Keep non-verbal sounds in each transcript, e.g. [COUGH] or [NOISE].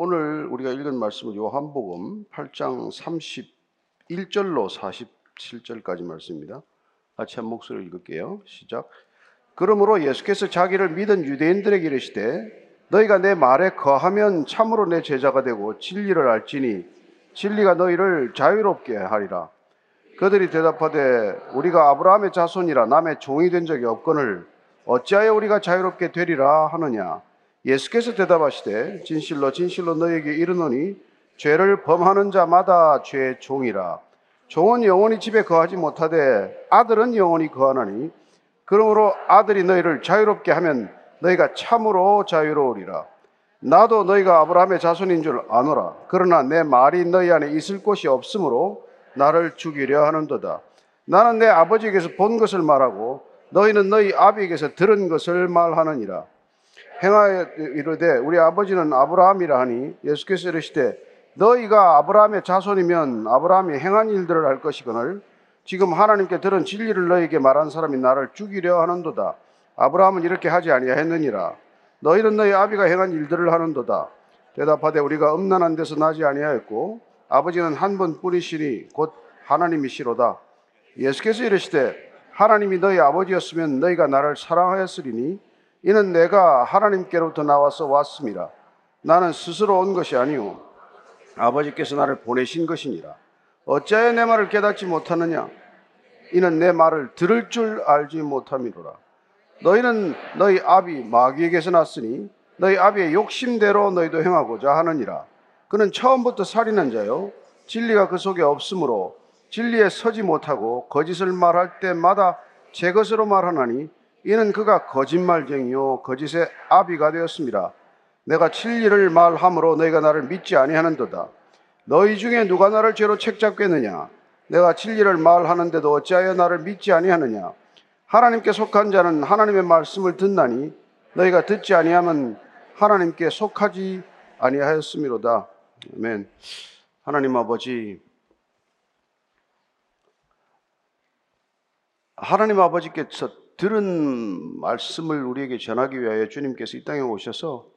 오늘 우리가 읽은 말씀은 요한복음 8장 31절로 47절까지 말씀입니다. 같이 한 목소리를 읽을게요. 시작. 그러므로 예수께서 자기를 믿은 유대인들에게 이르시되 너희가 내 말에 거하면 참으로 내 제자가 되고 진리를 알지니 진리가 너희를 자유롭게 하리라. 그들이 대답하되 우리가 아브라함의 자손이라 남의 종이 된 적이 없거늘 어찌하여 우리가 자유롭게 되리라 하느냐. 예수께서 대답하시되 진실로 진실로 너희에게 이르노니 죄를 범하는 자마다 죄의 종이라. 종은 영원히 집에 거하지 못하되 아들은 영원히 거하나니 그러므로 아들이 너희를 자유롭게 하면 너희가 참으로 자유로우리라. 나도 너희가 아브라함의 자손인 줄 아노라. 그러나 내 말이 너희 안에 있을 곳이 없으므로 나를 죽이려 하는도다. 나는 내 아버지에게서 본 것을 말하고 너희는 너희 아비에게서 들은 것을 말하느니라. 행하여 이르되 우리 아버지는 아브라함이라 하니 예수께서 이르시되 너희가 아브라함의 자손이면 아브라함이 행한 일들을 할 것이거늘 지금 하나님께 들은 진리를 너희에게 말한 사람이 나를 죽이려 하는도다. 아브라함은 이렇게 하지 아니하였느니라. 너희는 너희 아비가 행한 일들을 하는도다. 대답하되 우리가 음란한 데서 나지 아니하였고 아버지는 한 분뿐이시니 곧 하나님이시로다. 예수께서 이르시되 하나님이 너희 아버지였으면 너희가 나를 사랑하였으리니 이는 내가 하나님께로부터 나와서 왔습니다. 나는 스스로 온 것이 아니오 아버지께서 나를 보내신 것이니라. 어찌하여 내 말을 깨닫지 못하느냐? 이는 내 말을 들을 줄 알지 못함이로라. 너희는 너희 아비 마귀에게서 났으니 너희 아비의 욕심대로 너희도 행하고자 하느니라. 그는 처음부터 살인한 자요 진리가 그 속에 없으므로 진리에 서지 못하고 거짓을 말할 때마다 제 것으로 말하나니 이는 그가 거짓말쟁이요 거짓의 아비가 되었습니다. 내가 진리를 말함으로 너희가 나를 믿지 아니하는도다. 너희 중에 누가 나를 죄로 책잡겠느냐? 내가 진리를 말하는데도 어찌하여 나를 믿지 아니하느냐? 하나님께 속한 자는 하나님의 말씀을 듣나니 너희가 듣지 아니하면 하나님께 속하지 아니하였음이로다. 아멘. 하나님 아버지 하나님 아버지께서 들은 말씀을 우리에게 전하기 위하여 주님께서 이 땅에 오셔서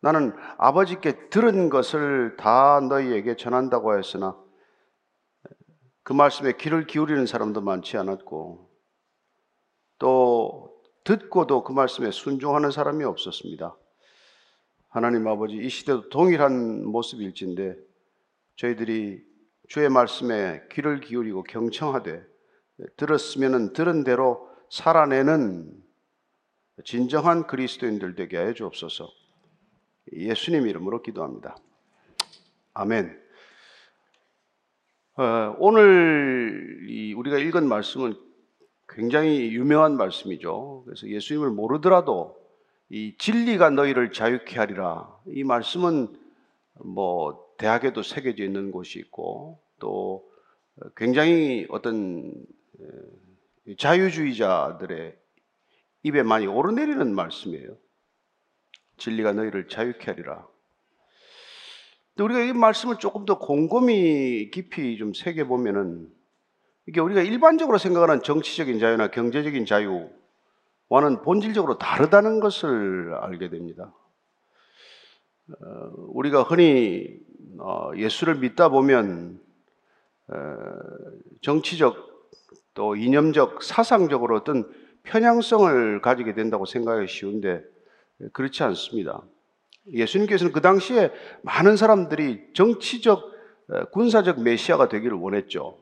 나는 아버지께 들은 것을 다 너희에게 전한다고 했으나 그 말씀에 귀를 기울이는 사람도 많지 않았고 또 듣고도 그 말씀에 순종하는 사람이 없었습니다. 하나님 아버지 이 시대도 동일한 모습일진데 저희들이 주의 말씀에 귀를 기울이고 경청하되 들었으면 들은 대로 살아내는 진정한 그리스도인들 되게 하여 주옵소서. 예수님 이름으로 기도합니다. 아멘. 어, 오늘 우리가 읽은 말씀은 굉장히 유명한 말씀이죠. 그래서 예수님을 모르더라도 이 진리가 너희를 자유케 하리라. 이 말씀은 뭐 대학에도 새겨져 있는 곳이 있고 또 굉장히 어떤 자유주의자들의 입에 많이 오르내리는 말씀이에요. 진리가 너희를 자유케 하리라. 우리가 이 말씀을 조금 더 곰곰이 깊이 좀 새겨보면은 이게 우리가 일반적으로 생각하는 정치적인 자유나 경제적인 자유와는 본질적으로 다르다는 것을 알게 됩니다. 어, 우리가 흔히 어, 예수를 믿다 보면 어, 정치적 또 이념적, 사상적으로 어떤 편향성을 가지게 된다고 생각하기 쉬운데 그렇지 않습니다. 예수님께서는 그 당시에 많은 사람들이 정치적, 군사적 메시아가 되기를 원했죠.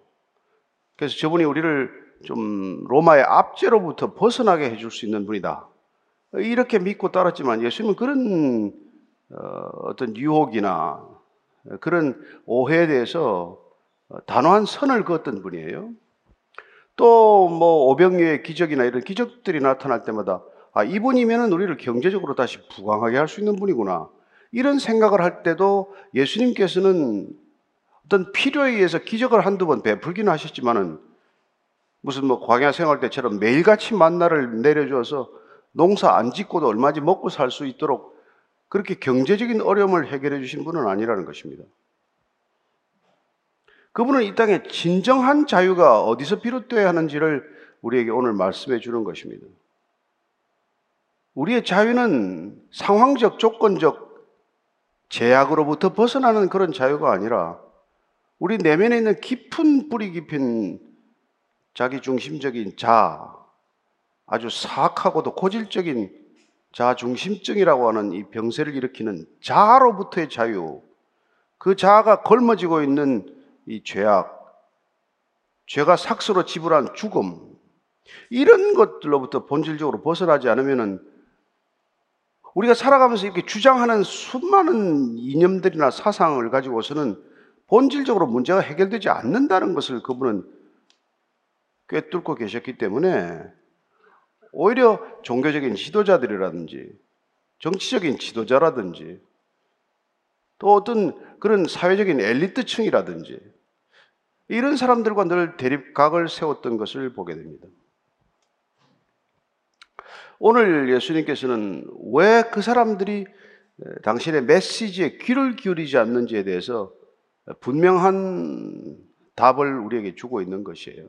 그래서 저분이 우리를 좀 로마의 압제로부터 벗어나게 해줄 수 있는 분이다. 이렇게 믿고 따랐지만 예수님은 그런 어떤 유혹이나 그런 오해에 대해서 단호한 선을 그었던 분이에요. 또 뭐 오병이의 기적이나 이런 기적들이 나타날 때마다 아, 이분이면은 우리를 경제적으로 다시 부강하게 할 수 있는 분이구나. 이런 생각을 할 때도 예수님께서는 어떤 필요에 의해서 기적을 한두 번 베풀기는 하셨지만은 무슨 뭐 광야 생활 때처럼 매일같이 만나를 내려줘서 농사 안 짓고도 얼마지 먹고 살 수 있도록 그렇게 경제적인 어려움을 해결해 주신 분은 아니라는 것입니다. 그분은 이 땅에 진정한 자유가 어디서 비롯되어야 하는지를 우리에게 오늘 말씀해 주는 것입니다. 우리의 자유는 상황적, 조건적 제약으로부터 벗어나는 그런 자유가 아니라 우리 내면에 있는 깊은 뿌리 깊은 자기 중심적인 자, 아주 사악하고도 고질적인 자중심증이라고 하는 이 병세를 일으키는 자아로부터의 자유, 그 자아가 걸머지고 있는 이 죄악, 죄가 삭스로 지불한 죽음, 이런 것들로부터 본질적으로 벗어나지 않으면은 우리가 살아가면서 이렇게 주장하는 수많은 이념들이나 사상을 가지고서는 본질적으로 문제가 해결되지 않는다는 것을 그분은 꿰뚫고 계셨기 때문에 오히려 종교적인 지도자들이라든지 정치적인 지도자라든지 또 어떤 그런 사회적인 엘리트층이라든지 이런 사람들과 늘 대립각을 세웠던 것을 보게 됩니다. 오늘 예수님께서는 왜 그 사람들이 당신의 메시지에 귀를 기울이지 않는지에 대해서 분명한 답을 우리에게 주고 있는 것이에요.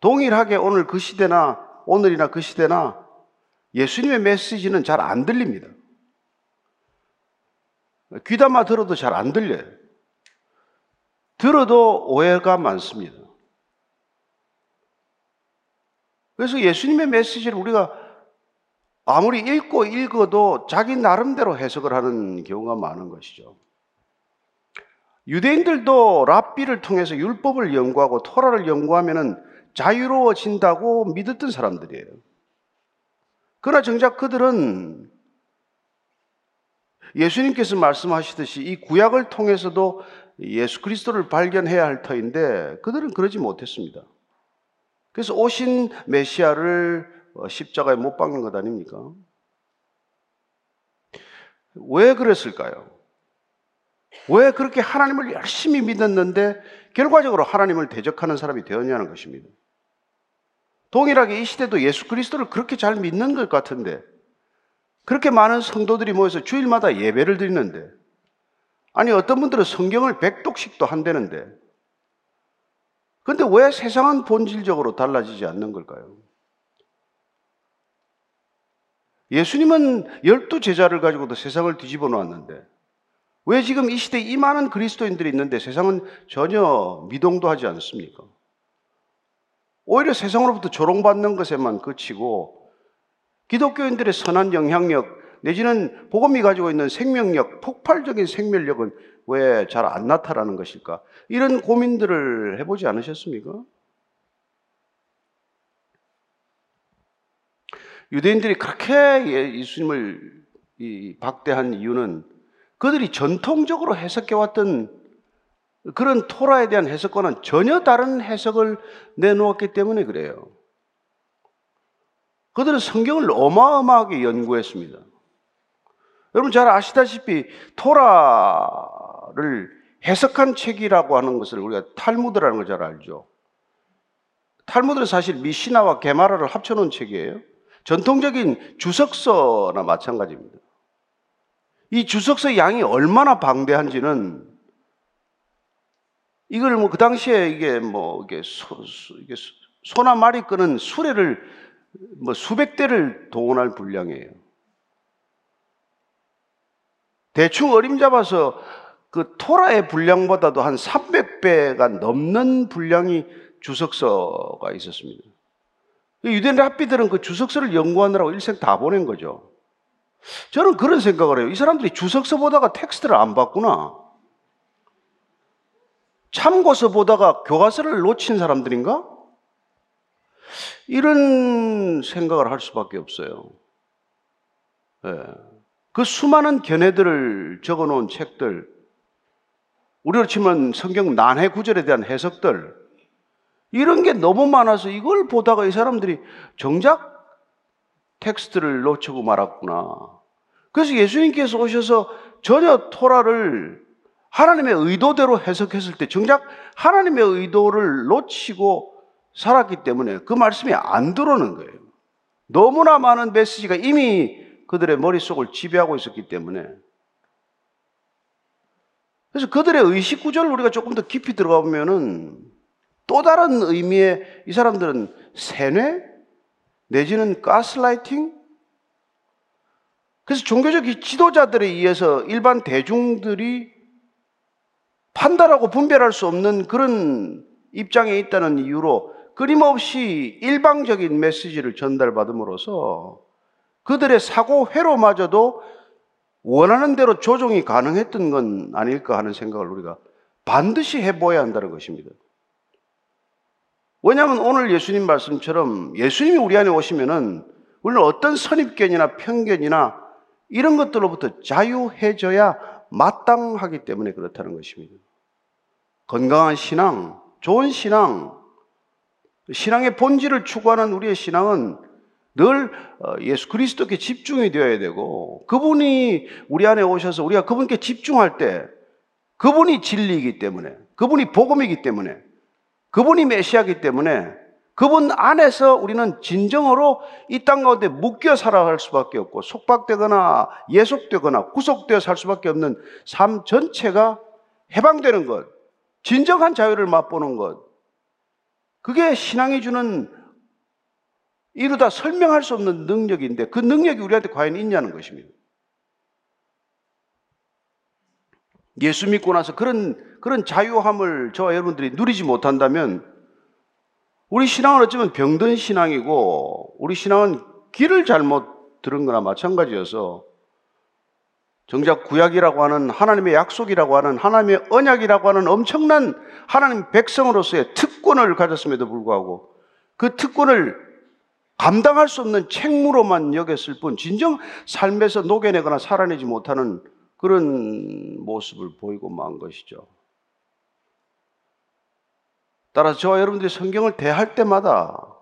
동일하게 오늘 그 시대나 오늘이나 그 시대나 예수님의 메시지는 잘 안 들립니다. 귀담아 들어도 잘 안 들려요. 들어도 오해가 많습니다. 그래서 예수님의 메시지를 우리가 아무리 읽고 읽어도 자기 나름대로 해석을 하는 경우가 많은 것이죠. 유대인들도 랍비를 통해서 율법을 연구하고 토라를 연구하면은 자유로워진다고 믿었던 사람들이에요. 그러나 정작 그들은 예수님께서 말씀하시듯이 이 구약을 통해서도 예수 그리스도를 발견해야 할 터인데 그들은 그러지 못했습니다. 그래서 오신 메시아를 어, 십자가에 못 박는 것 아닙니까? 왜 그랬을까요? 왜 그렇게 하나님을 열심히 믿었는데 결과적으로 하나님을 대적하는 사람이 되었냐는 것입니다. 동일하게 이 시대도 예수 그리스도를 그렇게 잘 믿는 것 같은데 그렇게 많은 성도들이 모여서 주일마다 예배를 드리는데 아니 어떤 분들은 성경을 백독씩도 한다는데 근데 왜 세상은 본질적으로 달라지지 않는 걸까요? 예수님은 열두 제자를 가지고도 세상을 뒤집어 놓았는데 왜 지금 이 시대에 이 많은 그리스도인들이 있는데 세상은 전혀 미동도 하지 않습니까? 오히려 세상으로부터 조롱받는 것에만 그치고 기독교인들의 선한 영향력 내지는 복음이 가지고 있는 생명력, 폭발적인 생명력은 왜 잘 안 나타나는 것일까? 이런 고민들을 해보지 않으셨습니까? 유대인들이 그렇게 예수님을 박대한 이유는 그들이 전통적으로 해석해왔던 그런 토라에 대한 해석과는 전혀 다른 해석을 내놓았기 때문에 그래요. 그들은 성경을 어마어마하게 연구했습니다. 여러분 잘 아시다시피 토라를 해석한 책이라고 하는 것을 우리가 탈무드라는 걸 잘 알죠. 탈무드는 사실 미시나와 게마라를 합쳐놓은 책이에요. 전통적인 주석서나 마찬가지입니다. 이 주석서 양이 얼마나 방대한지는 이걸 뭐 그 당시에 이게 뭐 이게 소, 이게 소나 말이 끄는 수레를 뭐 수백 대를 동원할 분량이에요. 대충 어림잡아서 그 토라의 분량보다도 한 300배가 넘는 분량이 주석서가 있었습니다. 유대인 랍비들은 그 주석서를 연구하느라고 일생 다 보낸 거죠. 저는 그런 생각을 해요. 이 사람들이 주석서 보다가 텍스트를 안 봤구나. 참고서 보다가 교과서를 놓친 사람들인가? 이런 생각을 할 수밖에 없어요. 네. 그 수많은 견해들을 적어 놓은 책들, 우리로 치면 성경 난해 구절에 대한 해석들, 이런 게 너무 많아서 이걸 보다가 이 사람들이 정작 텍스트를 놓치고 말았구나. 그래서 예수님께서 오셔서 전혀 토라를 하나님의 의도대로 해석했을 때 정작 하나님의 의도를 놓치고 살았기 때문에 그 말씀이 안 들어오는 거예요. 너무나 많은 메시지가 이미 그들의 머릿속을 지배하고 있었기 때문에. 그래서 그들의 의식 구조를 우리가 조금 더 깊이 들어가 보면은 또 다른 의미의 이 사람들은 세뇌 내지는 가스라이팅? 그래서 종교적 지도자들에 의해서 일반 대중들이 판단하고 분별할 수 없는 그런 입장에 있다는 이유로 끊임없이 일방적인 메시지를 전달받음으로써 그들의 사고 회로마저도 원하는 대로 조정이 가능했던 건 아닐까 하는 생각을 우리가 반드시 해보아야 한다는 것입니다. 왜냐하면 오늘 예수님 말씀처럼 예수님이 우리 안에 오시면은 우리는 어떤 선입견이나 편견이나 이런 것들로부터 자유해져야 마땅하기 때문에 그렇다는 것입니다. 건강한 신앙, 좋은 신앙, 신앙의 본질을 추구하는 우리의 신앙은 늘 어, 예수 그리스도께 집중이 되어야 되고 그분이 우리 안에 오셔서 우리가 그분께 집중할 때 그분이 진리이기 때문에 그분이 복음이기 때문에 그분이 메시아이기 때문에 그분 안에서 우리는 진정으로 이 땅 가운데 묶여 살아갈 수밖에 없고 속박되거나 예속되거나 구속되어 살 수밖에 없는 삶 전체가 해방되는 것, 진정한 자유를 맛보는 것, 그게 신앙이 주는 이루다 설명할 수 없는 능력인데 그 능력이 우리한테 과연 있냐는 것입니다. 예수 믿고 나서 그런, 그런 자유함을 저와 여러분들이 누리지 못한다면 우리 신앙은 어쩌면 병든 신앙이고 우리 신앙은 길을 잘못 들은 거나 마찬가지여서 정작 구약이라고 하는 하나님의 약속이라고 하는 하나님의 언약이라고 하는 엄청난 하나님 백성으로서의 특권을 가졌음에도 불구하고 그 특권을 감당할 수 없는 책무로만 여겼을 뿐 진정 삶에서 녹여내거나 살아내지 못하는 그런 모습을 보이고 만 것이죠. 따라서 저와 여러분들이 성경을 대할 때마다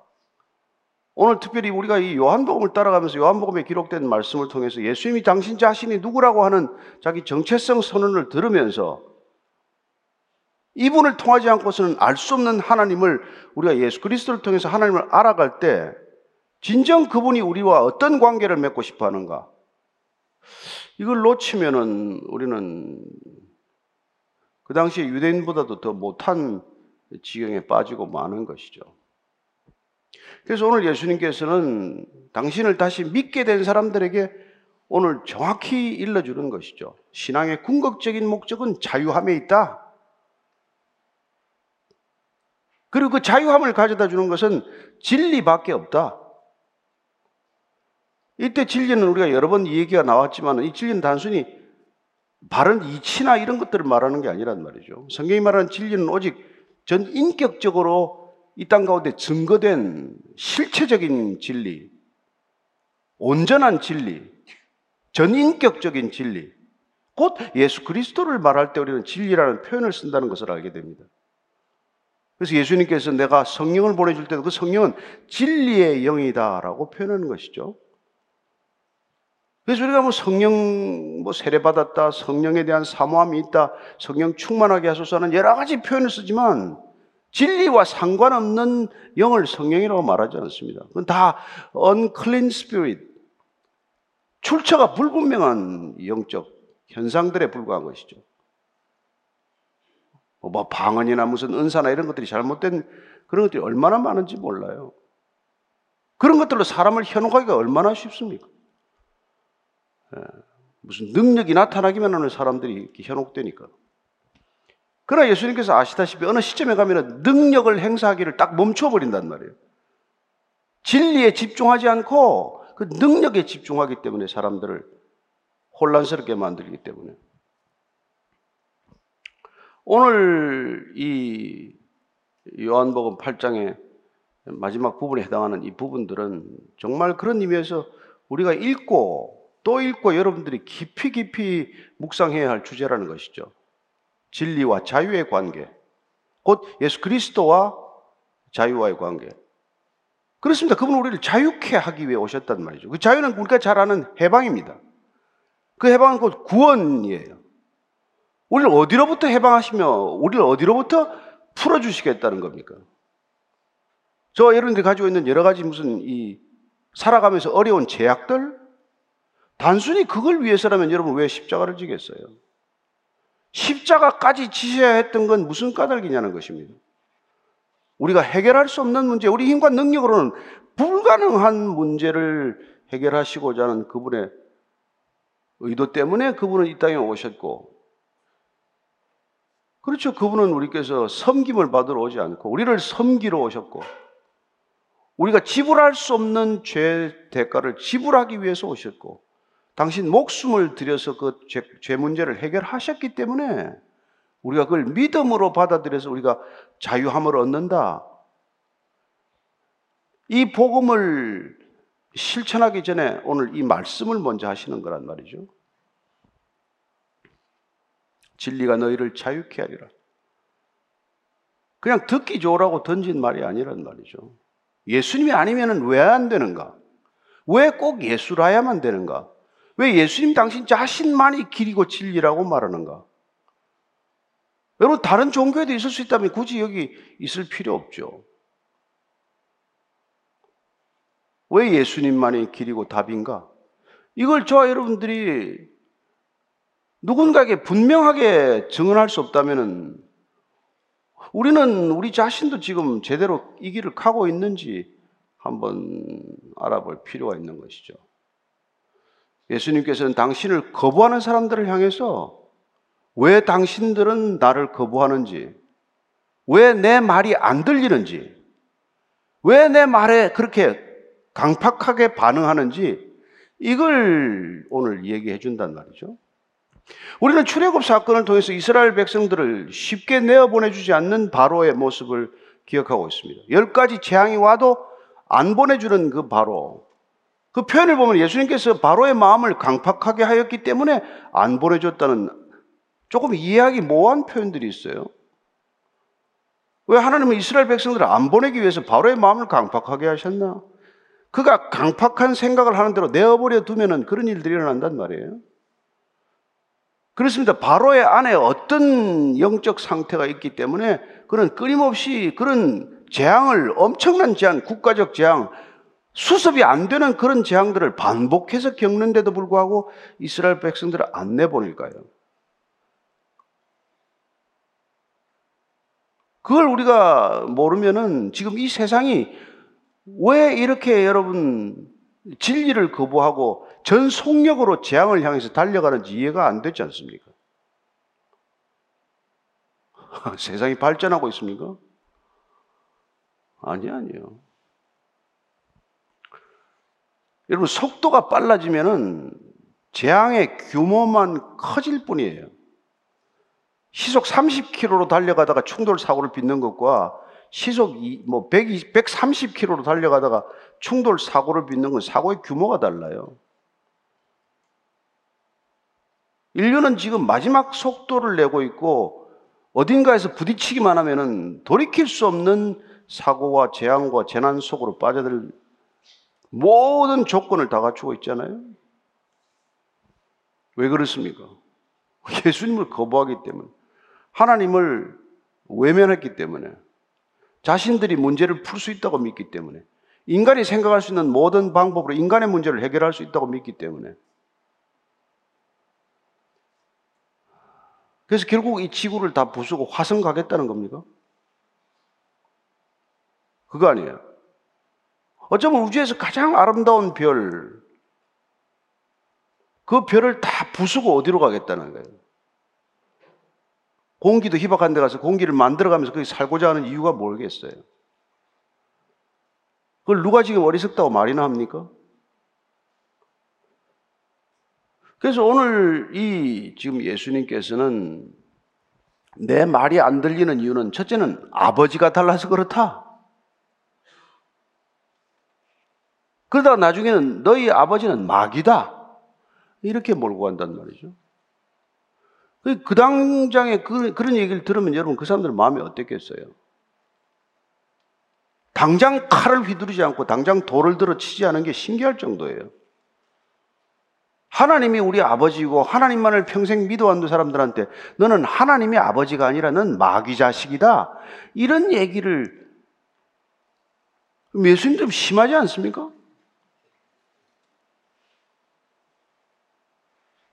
오늘 특별히 우리가 이 요한복음을 따라가면서 요한복음에 기록된 말씀을 통해서 예수님이 당신 자신이 누구라고 하는 자기 정체성 선언을 들으면서 이분을 통하지 않고서는 알 수 없는 하나님을 우리가 예수 그리스도를 통해서 하나님을 알아갈 때 진정 그분이 우리와 어떤 관계를 맺고 싶어 하는가? 이걸 놓치면은 우리는 그 당시에 유대인보다도 더 못한 지경에 빠지고 마는 것이죠. 그래서 오늘 예수님께서는 당신을 다시 믿게 된 사람들에게 오늘 정확히 일러주는 것이죠. 신앙의 궁극적인 목적은 자유함에 있다. 그리고 그 자유함을 가져다 주는 것은 진리밖에 없다. 이때 진리는 우리가 여러 번 얘기가 나왔지만 이 진리는 단순히 바른 이치나 이런 것들을 말하는 게 아니란 말이죠. 성경이 말하는 진리는 오직 전 인격적으로 이 땅 가운데 증거된 실체적인 진리, 온전한 진리, 전 인격적인 진리, 곧 예수 그리스도를 말할 때 우리는 진리라는 표현을 쓴다는 것을 알게 됩니다. 그래서 예수님께서 내가 성령을 보내줄 때도 그 성령은 진리의 영이다라고 표현하는 것이죠. 그래서 우리가 뭐 성령 뭐 세례 받았다, 성령에 대한 사모함이 있다, 성령 충만하게 하소서는 여러 가지 표현을 쓰지만 진리와 상관없는 영을 성령이라고 말하지 않습니다. 그건 다 unclean spirit, 출처가 불분명한 영적 현상들에 불과한 것이죠. 뭐 방언이나 무슨 은사나 이런 것들이 잘못된 그런 것들이 얼마나 많은지 몰라요. 그런 것들로 사람을 현혹하기가 얼마나 쉽습니까? 예, 무슨 능력이 나타나기만 하는 사람들이 현혹되니까. 그러나 예수님께서 아시다시피 어느 시점에 가면 능력을 행사하기를 딱 멈춰버린단 말이에요. 진리에 집중하지 않고 그 능력에 집중하기 때문에 사람들을 혼란스럽게 만들기 때문에. 오늘 이 요한복음 8장의 마지막 부분에 해당하는 이 부분들은 정말 그런 의미에서 우리가 읽고 또 읽고 여러분들이 깊이 깊이 묵상해야 할 주제라는 것이죠. 진리와 자유의 관계. 곧 예수 그리스도와 자유와의 관계. 그렇습니다. 그분은 우리를 자유케 하기 위해 오셨단 말이죠. 그 자유는 우리가 잘 아는 해방입니다. 그 해방은 곧 구원이에요. 우리를 어디로부터 해방하시며 우리를 어디로부터 풀어주시겠다는 겁니까? 저 여러분들이 가지고 있는 여러 가지 무슨 이 살아가면서 어려운 제약들, 단순히 그걸 위해서라면 여러분 왜 십자가를 지겠어요? 십자가까지 지셔야 했던 건 무슨 까닭이냐는 것입니다. 우리가 해결할 수 없는 문제, 우리 힘과 능력으로는 불가능한 문제를 해결하시고자 하는 그분의 의도 때문에 그분은 이 땅에 오셨고, 그렇죠. 그분은 우리께서 섬김을 받으러 오지 않고, 우리를 섬기러 오셨고, 우리가 지불할 수 없는 죄 대가를 지불하기 위해서 오셨고, 당신 목숨을 들여서 그 죄, 죄 문제를 해결하셨기 때문에 우리가 그걸 믿음으로 받아들여서 우리가 자유함을 얻는다. 이 복음을 실천하기 전에 오늘 이 말씀을 먼저 하시는 거란 말이죠. 진리가 너희를 자유케 하리라. 그냥 듣기 좋으라고 던진 말이 아니란 말이죠. 예수님이 아니면 왜 안 되는가? 왜 꼭 예수라야만 되는가? 왜 예수님 당신 자신만이 길이고 진리라고 말하는가? 여러분, 다른 종교에도 있을 수 있다면 굳이 여기 있을 필요 없죠. 왜 예수님만이 길이고 답인가? 이걸 저와 여러분들이 누군가에게 분명하게 증언할 수 없다면 우리는 우리 자신도 지금 제대로 이 길을 가고 있는지 한번 알아볼 필요가 있는 것이죠. 예수님께서는 당신을 거부하는 사람들을 향해서 왜 당신들은 나를 거부하는지, 왜 내 말이 안 들리는지, 왜 내 말에 그렇게 강팍하게 반응하는지 이걸 오늘 얘기해 준단 말이죠. 우리는 출애굽 사건을 통해서 이스라엘 백성들을 쉽게 내어 보내주지 않는 바로의 모습을 기억하고 있습니다. 열 가지 재앙이 와도 안 보내주는 그 바로. 그 표현을 보면 예수님께서 바로의 마음을 강팍하게 하였기 때문에 안 보내줬다는 조금 이해하기 모호한 표현들이 있어요. 왜 하나님은 이스라엘 백성들을 안 보내기 위해서 바로의 마음을 강팍하게 하셨나? 그가 강팍한 생각을 하는 대로 내어버려 두면은 그런 일들이 일어난단 말이에요. 그렇습니다. 바로의 안에 어떤 영적 상태가 있기 때문에 그런 끊임없이 그런 재앙을 엄청난 재앙, 국가적 재앙, 수습이 안 되는 그런 재앙들을 반복해서 겪는데도 불구하고 이스라엘 백성들을 안 내보낼까요? 그걸 우리가 모르면은 지금 이 세상이 왜 이렇게 여러분 진리를 거부하고 전 속력으로 재앙을 향해서 달려가는지 이해가 안 되지 않습니까? [LAUGHS] 세상이 발전하고 있습니까? 아니, 아니요. 여러분, 속도가 빨라지면은 재앙의 규모만 커질 뿐이에요. 시속 30km로 달려가다가 충돌 사고를 빚는 것과 시속 뭐 120, 130km로 달려가다가 충돌 사고를 빚는 건 사고의 규모가 달라요. 인류는 지금 마지막 속도를 내고 있고 어딘가에서 부딪히기만 하면은 돌이킬 수 없는 사고와 재앙과 재난 속으로 빠져들 모든 조건을 다 갖추고 있잖아요. 왜 그렇습니까? 예수님을 거부하기 때문에 하나님을 외면했기 때문에 자신들이 문제를 풀 수 있다고 믿기 때문에 인간이 생각할 수 있는 모든 방법으로 인간의 문제를 해결할 수 있다고 믿기 때문에 그래서 결국 이 지구를 다 부수고 화성 가겠다는 겁니까? 그거 아니에요. 어쩌면 우주에서 가장 아름다운 별, 그 별을 다 부수고 어디로 가겠다는 거예요. 공기도 희박한 데 가서 공기를 만들어가면서 거기 살고자 하는 이유가 모르겠어요. 그걸 누가 지금 어리석다고 말이나 합니까? 그래서 오늘 이 지금 예수님께서는 내 말이 안 들리는 이유는 첫째는 아버지가 달라서 그렇다. 그러다가 나중에는 너희 아버지는 마귀다. 이렇게 몰고 간단 말이죠. 그, 그 당장에 그, 그런 얘기를 들으면 여러분 그 사람들 마음이 어땠겠어요? 당장 칼을 휘두르지 않고 당장 돌을 들어 치지 않은 게 신기할 정도예요. 하나님이 우리 아버지고 하나님만을 평생 믿어왔는 사람들한테 너는 하나님의 아버지가 아니라 넌 마귀 자식이다. 이런 얘기를 예수님 좀 심하지 않습니까?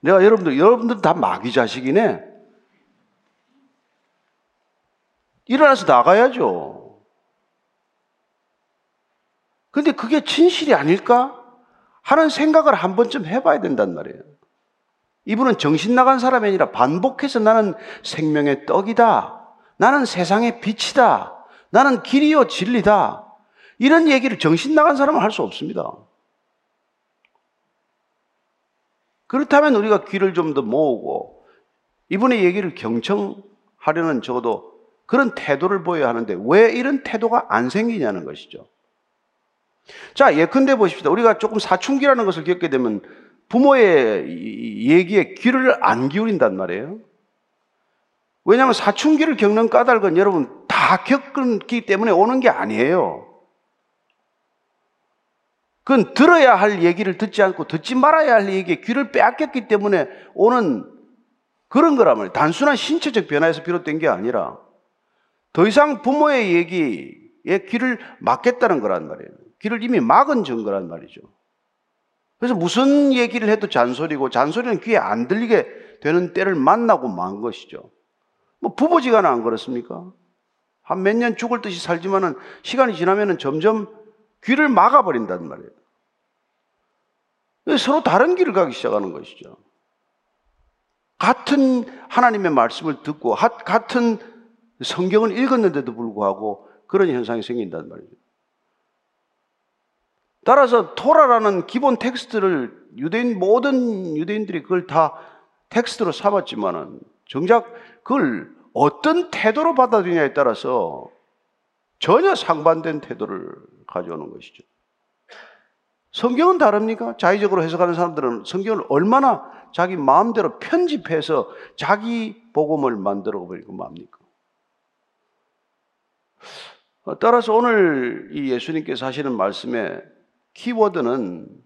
내가 여러분들, 여러분들 다 마귀 자식이네. 일어나서 나가야죠. 근데 그게 진실이 아닐까? 하는 생각을 한 번쯤 해봐야 된단 말이에요. 이분은 정신 나간 사람이 아니라 반복해서 나는 생명의 떡이다. 나는 세상의 빛이다. 나는 길이요 진리다. 이런 얘기를 정신 나간 사람은 할 수 없습니다. 그렇다면 우리가 귀를 좀 더 모으고 이분의 얘기를 경청하려는 적어도 그런 태도를 보여야 하는데 왜 이런 태도가 안 생기냐는 것이죠. 자, 예컨대 보십시다. 우리가 조금 사춘기라는 것을 겪게 되면 부모의 얘기에 귀를 안 기울인단 말이에요. 왜냐하면 사춘기를 겪는 까닭은 여러분 다 겪기 때문에 오는 게 아니에요. 그건 들어야 할 얘기를 듣지 않고 듣지 말아야 할 얘기에 귀를 빼앗겼기 때문에 오는 그런 거란 말이에요. 단순한 신체적 변화에서 비롯된 게 아니라 더 이상 부모의 얘기에 귀를 막겠다는 거란 말이에요. 귀를 이미 막은 증거란 말이죠. 그래서 무슨 얘기를 해도 잔소리고 잔소리는 귀에 안 들리게 되는 때를 만나고 만 것이죠. 뭐 부부지간은 안 그렇습니까? 한 몇 년 죽을 듯이 살지만은 시간이 지나면은 점점 귀를 막아버린단 말이에요. 서로 다른 길을 가기 시작하는 것이죠. 같은 하나님의 말씀을 듣고 같은 성경을 읽었는데도 불구하고 그런 현상이 생긴단 말이죠. 따라서 토라라는 기본 텍스트를 유대인 모든 유대인들이 그걸 다 텍스트로 삼았지만은 정작 그걸 어떤 태도로 받아들이냐에 따라서 전혀 상반된 태도를 가져오는 것이죠. 성경은 다릅니까? 자의적으로 해석하는 사람들은 성경을 얼마나 자기 마음대로 편집해서 자기 복음을 만들어 버리고 맙니까? 따라서 오늘 이 예수님께서 하시는 말씀의 키워드는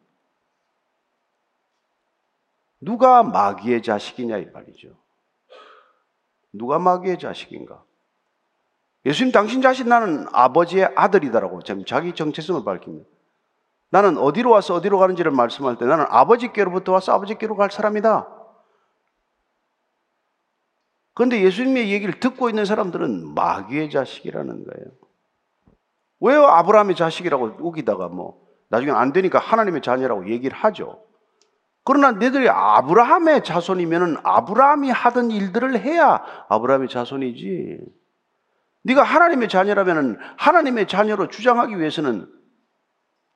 누가 마귀의 자식이냐 이 말이죠. 누가 마귀의 자식인가? 예수님 당신 자신 나는 아버지의 아들이다라고 자기 정체성을 밝힙니다. 나는 어디로 와서 어디로 가는지를 말씀할 때 나는 아버지께로부터 와서 아버지께로 갈 사람이다. 그런데 예수님의 얘기를 듣고 있는 사람들은 마귀의 자식이라는 거예요. 왜요? 아브라함의 자식이라고 우기다가 뭐 나중에 안 되니까 하나님의 자녀라고 얘기를 하죠. 그러나 너들이 아브라함의 자손이면은 아브라함이 하던 일들을 해야 아브라함의 자손이지. 네가 하나님의 자녀라면은 하나님의 자녀로 주장하기 위해서는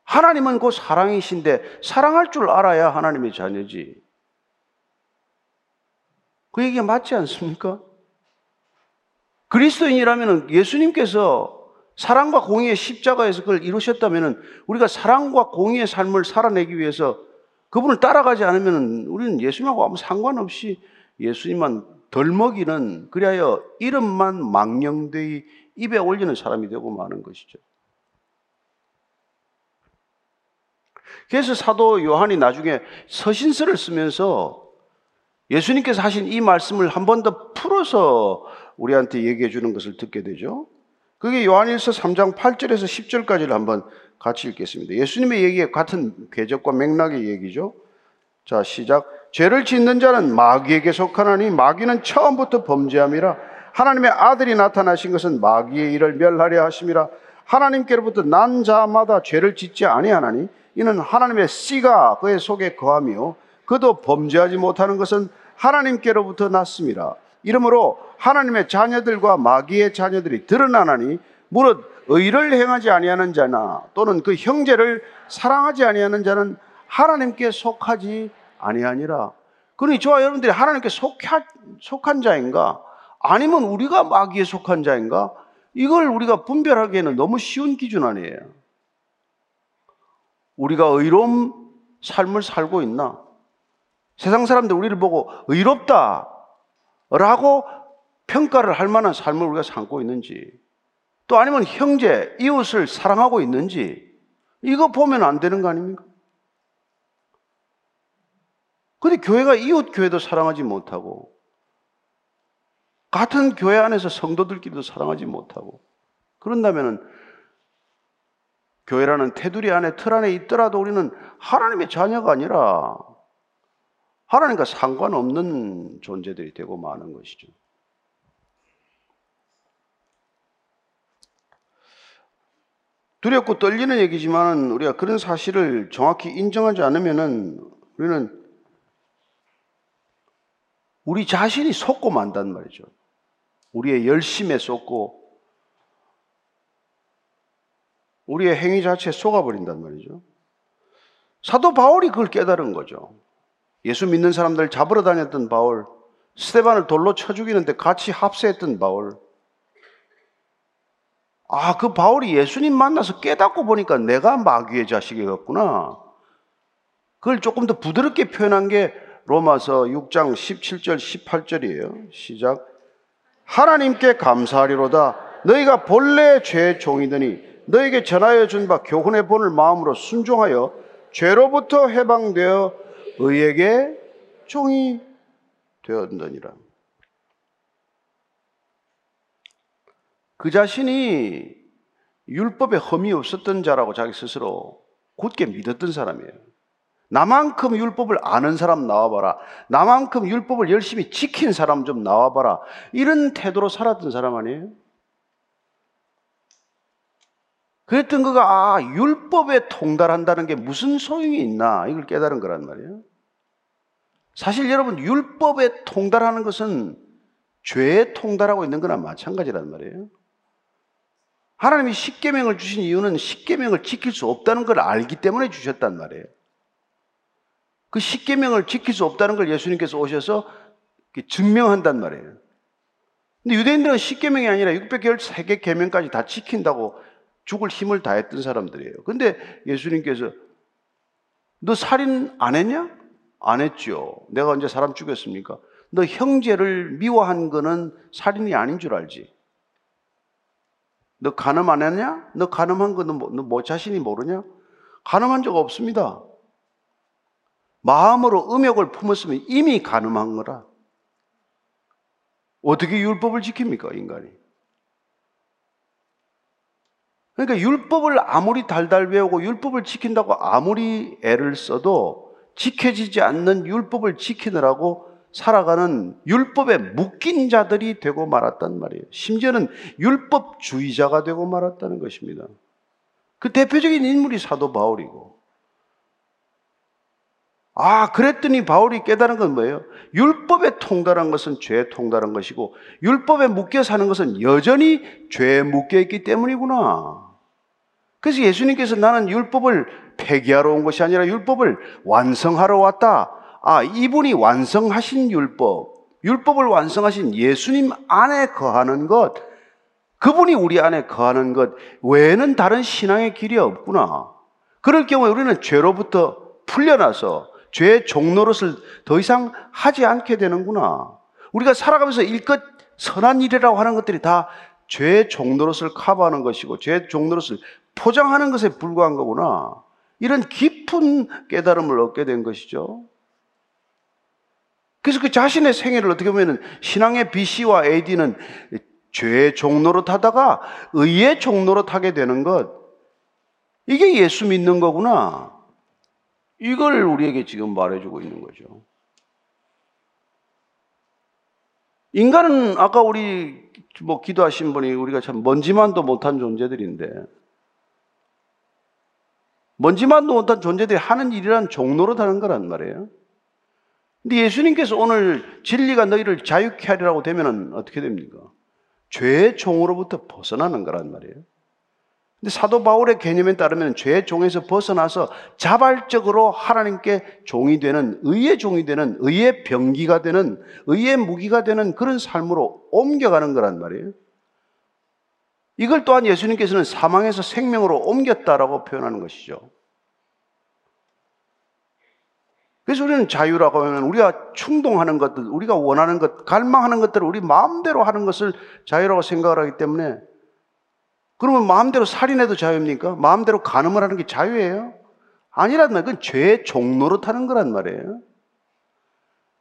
하나님은 곧 사랑이신데 사랑할 줄 알아야 하나님의 자녀지. 그 얘기가 맞지 않습니까? 그리스도인이라면 예수님께서 사랑과 공의의 십자가에서 그걸 이루셨다면 우리가 사랑과 공의의 삶을 살아내기 위해서 그분을 따라가지 않으면 우리는 예수님하고 아무 상관없이 예수님만 덜 먹이는 그리하여 이름만 망령되이 입에 올리는 사람이 되고 마는 것이죠. 그래서 사도 요한이 나중에 서신서를 쓰면서 예수님께서 하신 이 말씀을 한 번 더 풀어서 우리한테 얘기해 주는 것을 듣게 되죠. 그게 요한일서 3장 8절에서 10절까지를 한번 같이 읽겠습니다. 예수님의 얘기에 같은 궤적과 맥락의 얘기죠. 자, 시작. 죄를 짓는 자는 마귀에게 속하나니 마귀는 처음부터 범죄함이라 하나님의 아들이 나타나신 것은 마귀의 일을 멸하려 하심이라 하나님께로부터 난 자마다 죄를 짓지 아니하나니 이는 하나님의 씨가 그의 속에 거하며 그도 범죄하지 못하는 것은 하나님께로부터 났습니다. 이러므로 하나님의 자녀들과 마귀의 자녀들이 드러나나니 무릇 의를 행하지 아니하는 자나 또는 그 형제를 사랑하지 아니하는 자는 하나님께 속하지 아니하니라. 그러니 저와 여러분들이 하나님께 속한, 속한 자인가? 아니면 우리가 마귀에 속한 자인가? 이걸 우리가 분별하기에는 너무 쉬운 기준 아니에요. 우리가 의로운 삶을 살고 있나? 세상 사람들 우리를 보고 의롭다 라고 평가를 할 만한 삶을 우리가 살고 있는지 또 아니면 형제, 이웃을 사랑하고 있는지 이거 보면 안 되는 거 아닙니까? 근데 교회가 이웃 교회도 사랑하지 못하고 같은 교회 안에서 성도들끼리도 사랑하지 못하고 그런다면은 교회라는 테두리 안에 틀 안에 있더라도 우리는 하나님의 자녀가 아니라 하나님과 상관없는 존재들이 되고 마는 것이죠. 두렵고 떨리는 얘기지만 우리가 그런 사실을 정확히 인정하지 않으면은 우리는 우리 자신이 속고 만단 말이죠. 우리의 열심에 속고 우리의 행위 자체에 속아버린단 말이죠. 사도 바울이 그걸 깨달은 거죠. 예수 믿는 사람들 잡으러 다녔던 바울, 스테반을 돌로 쳐 죽이는데 같이 합세했던 바울. 아, 그 바울이 예수님 만나서 깨닫고 보니까 내가 마귀의 자식이었구나. 그걸 조금 더 부드럽게 표현한 게 로마서 6장 17절, 18절이에요. 시작. 하나님께 감사하리로다. 너희가 본래 죄의 종이더니 너에게 전하여 준 바 교훈의 본을 마음으로 순종하여 죄로부터 해방되어 의에게 종이 되었느니라. 그 자신이 율법에 흠이 없었던 자라고 자기 스스로 굳게 믿었던 사람이에요. 나만큼 율법을 아는 사람 나와봐라. 나만큼 율법을 열심히 지킨 사람 좀 나와봐라. 이런 태도로 살았던 사람 아니에요? 그랬던 그가 아, 율법에 통달한다는 게 무슨 소용이 있나 이걸 깨달은 거란 말이에요. 사실 여러분 율법에 통달하는 것은 죄에 통달하고 있는 거나 마찬가지란 말이에요. 하나님이 십계명을 주신 이유는 십계명을 지킬 수 없다는 걸 알기 때문에 주셨단 말이에요. 그 십계명을 지킬 수 없다는 걸 예수님께서 오셔서 증명한단 말이에요. 근데 유대인들은 십계명이 아니라 613개 계명까지 다 지킨다고 죽을 힘을 다했던 사람들이에요. 근데 예수님께서 너 살인 안 했냐? 안 했죠. 내가 언제 사람 죽였습니까? 너 형제를 미워한 거는 살인이 아닌 줄 알지? 너 간음 안 했냐? 너 간음한 거는 뭐, 너뭐 자신이 모르냐? 간음한 적 없습니다. 마음으로 음욕을 품었으면 이미 간음한 거라. 어떻게 율법을 지킵니까, 인간이? 그러니까 율법을 아무리 달달 외우고 율법을 지킨다고 아무리 애를 써도 지켜지지 않는 율법을 지키느라고 살아가는 율법에 묶인 자들이 되고 말았단 말이에요. 심지어는 율법주의자가 되고 말았다는 것입니다. 그 대표적인 인물이 사도 바울이고. 아, 그랬더니 바울이 깨달은 건 뭐예요? 율법에 통달한 것은 죄에 통달한 것이고, 율법에 묶여 사는 것은 여전히 죄에 묶여 있기 때문이구나. 그래서 예수님께서 나는 율법을 폐기하러 온 것이 아니라 율법을 완성하러 왔다. 아, 이분이 완성하신 율법, 율법을 완성하신 예수님 안에 거하는 것, 그분이 우리 안에 거하는 것 외에는 다른 신앙의 길이 없구나. 그럴 경우에 우리는 죄로부터 풀려나서 죄의 종노릇을 더 이상 하지 않게 되는구나. 우리가 살아가면서 일껏 선한 일이라고 하는 것들이 다 죄의 종노릇을 커버하는 것이고 죄의 종노릇을 포장하는 것에 불과한 거구나. 이런 깊은 깨달음을 얻게 된 것이죠. 그래서 그 자신의 생애를 어떻게 보면 신앙의 BC와 AD는 죄의 종로로 타다가 의의 종로로 타게 되는 것. 이게 예수 믿는 거구나. 이걸 우리에게 지금 말해주고 있는 거죠. 인간은 아까 우리 뭐 기도하신 분이 우리가 참 먼지만도 못한 존재들인데 먼지만도 못한 존재들이 하는 일이란 종로로 다는 거란 말이에요. 근데 예수님께서 오늘 진리가 너희를 자유케 하리라고 되면 어떻게 됩니까? 죄의 종으로부터 벗어나는 거란 말이에요. 근데 사도 바울의 개념에 따르면 죄의 종에서 벗어나서 자발적으로 하나님께 종이 되는 의의 종이 되는 의의 병기가 되는 의의 무기가 되는 그런 삶으로 옮겨가는 거란 말이에요. 이걸 또한 예수님께서는 사망에서 생명으로 옮겼다라고 표현하는 것이죠. 그래서 우리는 자유라고 하면 우리가 충동하는 것들, 우리가 원하는 것, 갈망하는 것들을 우리 마음대로 하는 것을 자유라고 생각을 하기 때문에 그러면 마음대로 살인해도 자유입니까? 마음대로 간음을 하는 게 자유예요? 아니란 말이에요. 그건 죄의 종로로 타는 거란 말이에요.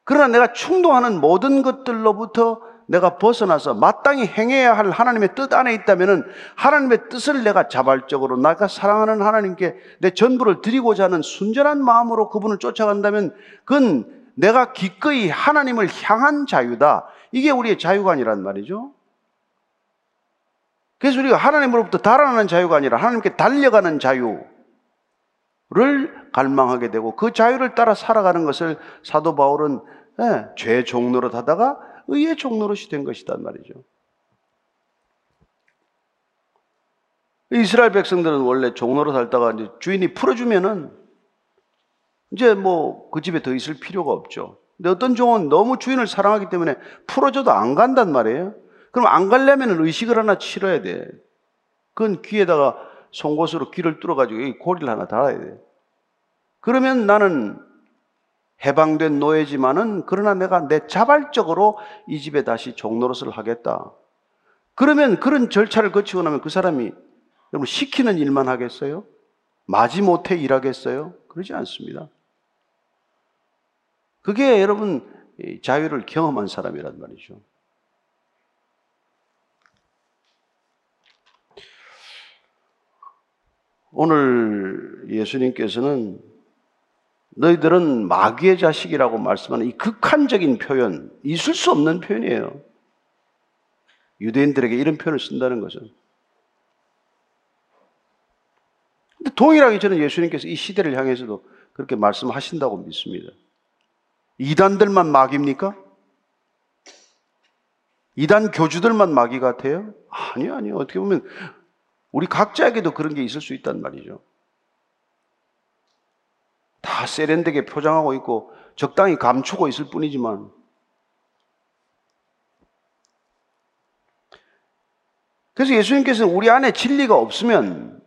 그러나 내가 충동하는 모든 것들로부터 내가 벗어나서 마땅히 행해야 할 하나님의 뜻 안에 있다면 하나님의 뜻을 내가 자발적으로 내가 사랑하는 하나님께 내 전부를 드리고자 하는 순전한 마음으로 그분을 쫓아간다면 그건 내가 기꺼이 하나님을 향한 자유다. 이게 우리의 자유가 아니란 말이죠. 그래서 우리가 하나님으로부터 달아나는 자유가 아니라 하나님께 달려가는 자유를 갈망하게 되고 그 자유를 따라 살아가는 것을 사도 바울은 예, 죄 종노릇 하다가 의의 종노릇이 된 것이단 말이죠. 이스라엘 백성들은 원래 종노릇 살다가 이제 주인이 풀어주면은 이제 뭐 그 집에 더 있을 필요가 없죠. 근데 어떤 종은 너무 주인을 사랑하기 때문에 풀어줘도 안 간단 말이에요. 그럼 안 가려면 의식을 하나 치러야 돼. 그건 귀에다가 송곳으로 귀를 뚫어가지고 이 고리를 하나 달아야 돼. 그러면 나는 해방된 노예지만은 그러나 내가 내 자발적으로 이 집에 다시 종노릇을 하겠다. 그러면 그런 절차를 거치고 나면 그 사람이 여러분 시키는 일만 하겠어요? 마지못해 일하겠어요? 그러지 않습니다. 그게 여러분 자유를 경험한 사람이란 말이죠. 오늘 예수님께서는 너희들은 마귀의 자식이라고 말씀하는 이 극한적인 표현, 있을 수 없는 표현이에요. 유대인들에게 이런 표현을 쓴다는 것은. 근데 동일하게 저는 예수님께서 이 시대를 향해서도 그렇게 말씀하신다고 믿습니다. 이단들만 마귀입니까? 이단 교주들만 마귀 같아요? 아니요, 아니요. 어떻게 보면 우리 각자에게도 그런 게 있을 수 있단 말이죠. 다 세련되게 표장하고 있고 적당히 감추고 있을 뿐이지만 그래서 예수님께서는 우리 안에 진리가 없으면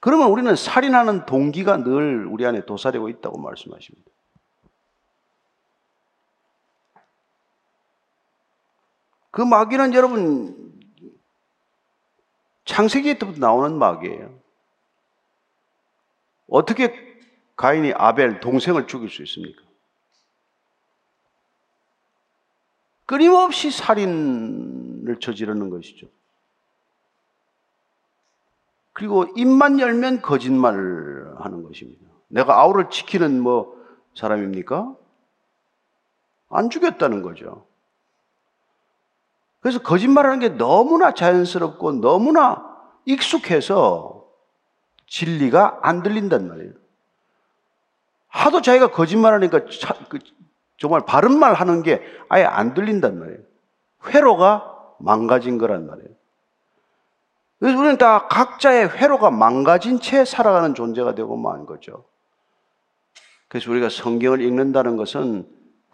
그러면 우리는 살인하는 동기가 늘 우리 안에 도사리고 있다고 말씀하십니다. 그 마귀는 여러분 창세기 때부터 나오는 마귀예요. 어떻게 가인이 아벨 동생을 죽일 수 있습니까? 끊임없이 살인을 저지르는 것이죠. 그리고 입만 열면 거짓말을 하는 것입니다. 내가 아우를 지키는 뭐 사람입니까? 안 죽였다는 거죠. 그래서 거짓말하는 게 너무나 자연스럽고 너무나 익숙해서 진리가 안 들린단 말이에요. 하도 자기가 거짓말하니까 그 정말 바른 말 하는 게 아예 안 들린단 말이에요. 회로가 망가진 거란 말이에요. 그래서 우리는 다 각자의 회로가 망가진 채 살아가는 존재가 되고 만 거죠. 그래서 우리가 성경을 읽는다는 것은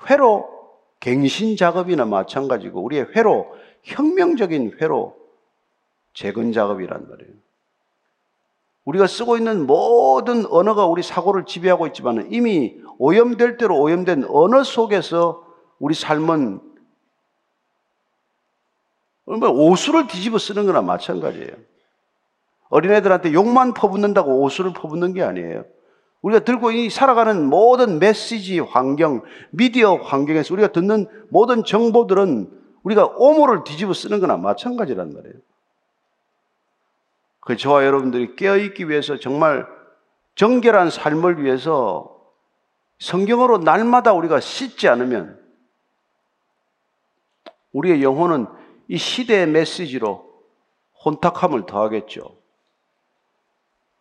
회로 갱신 작업이나 마찬가지고 우리의 회로, 혁명적인 회로 재건 작업이란 말이에요. 우리가 쓰고 있는 모든 언어가 우리 사고를 지배하고 있지만 이미 오염될 대로 오염된 언어 속에서 우리 삶은 오수를 뒤집어 쓰는 거나 마찬가지예요. 어린애들한테 욕만 퍼붓는다고 오수를 퍼붓는 게 아니에요. 우리가 들고 살아가는 모든 메시지 환경, 미디어 환경에서 우리가 듣는 모든 정보들은 우리가 오모를 뒤집어 쓰는 거나 마찬가지란 말이에요. 그 저와 여러분들이 깨어있기 위해서 정말 정결한 삶을 위해서 성경으로 날마다 우리가 씻지 않으면 우리의 영혼은 이 시대의 메시지로 혼탁함을 더하겠죠.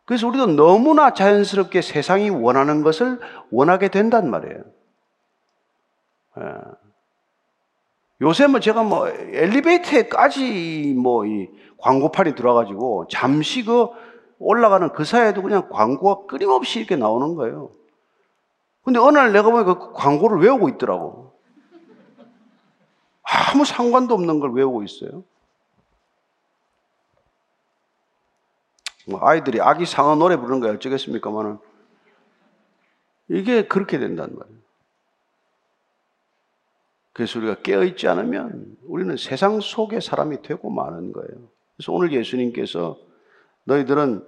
그래서 우리도 너무나 자연스럽게 세상이 원하는 것을 원하게 된단 말이에요. 예. 요새 뭐 제가 뭐 엘리베이터에까지 뭐 이 광고판이 들어가지고 잠시 그 올라가는 그 사이에도 그냥 광고가 끊임없이 이렇게 나오는 거예요. 근데 어느 날 내가 보니까 그 광고를 외우고 있더라고. 아무 상관도 없는 걸 외우고 있어요. 아이들이 아기 상어 노래 부르는 거 어쩌겠습니까만은 이게 그렇게 된단 말이에요. 그래서 우리가 깨어있지 않으면 우리는 세상 속의 사람이 되고 마는 거예요. 그래서 오늘 예수님께서 너희들은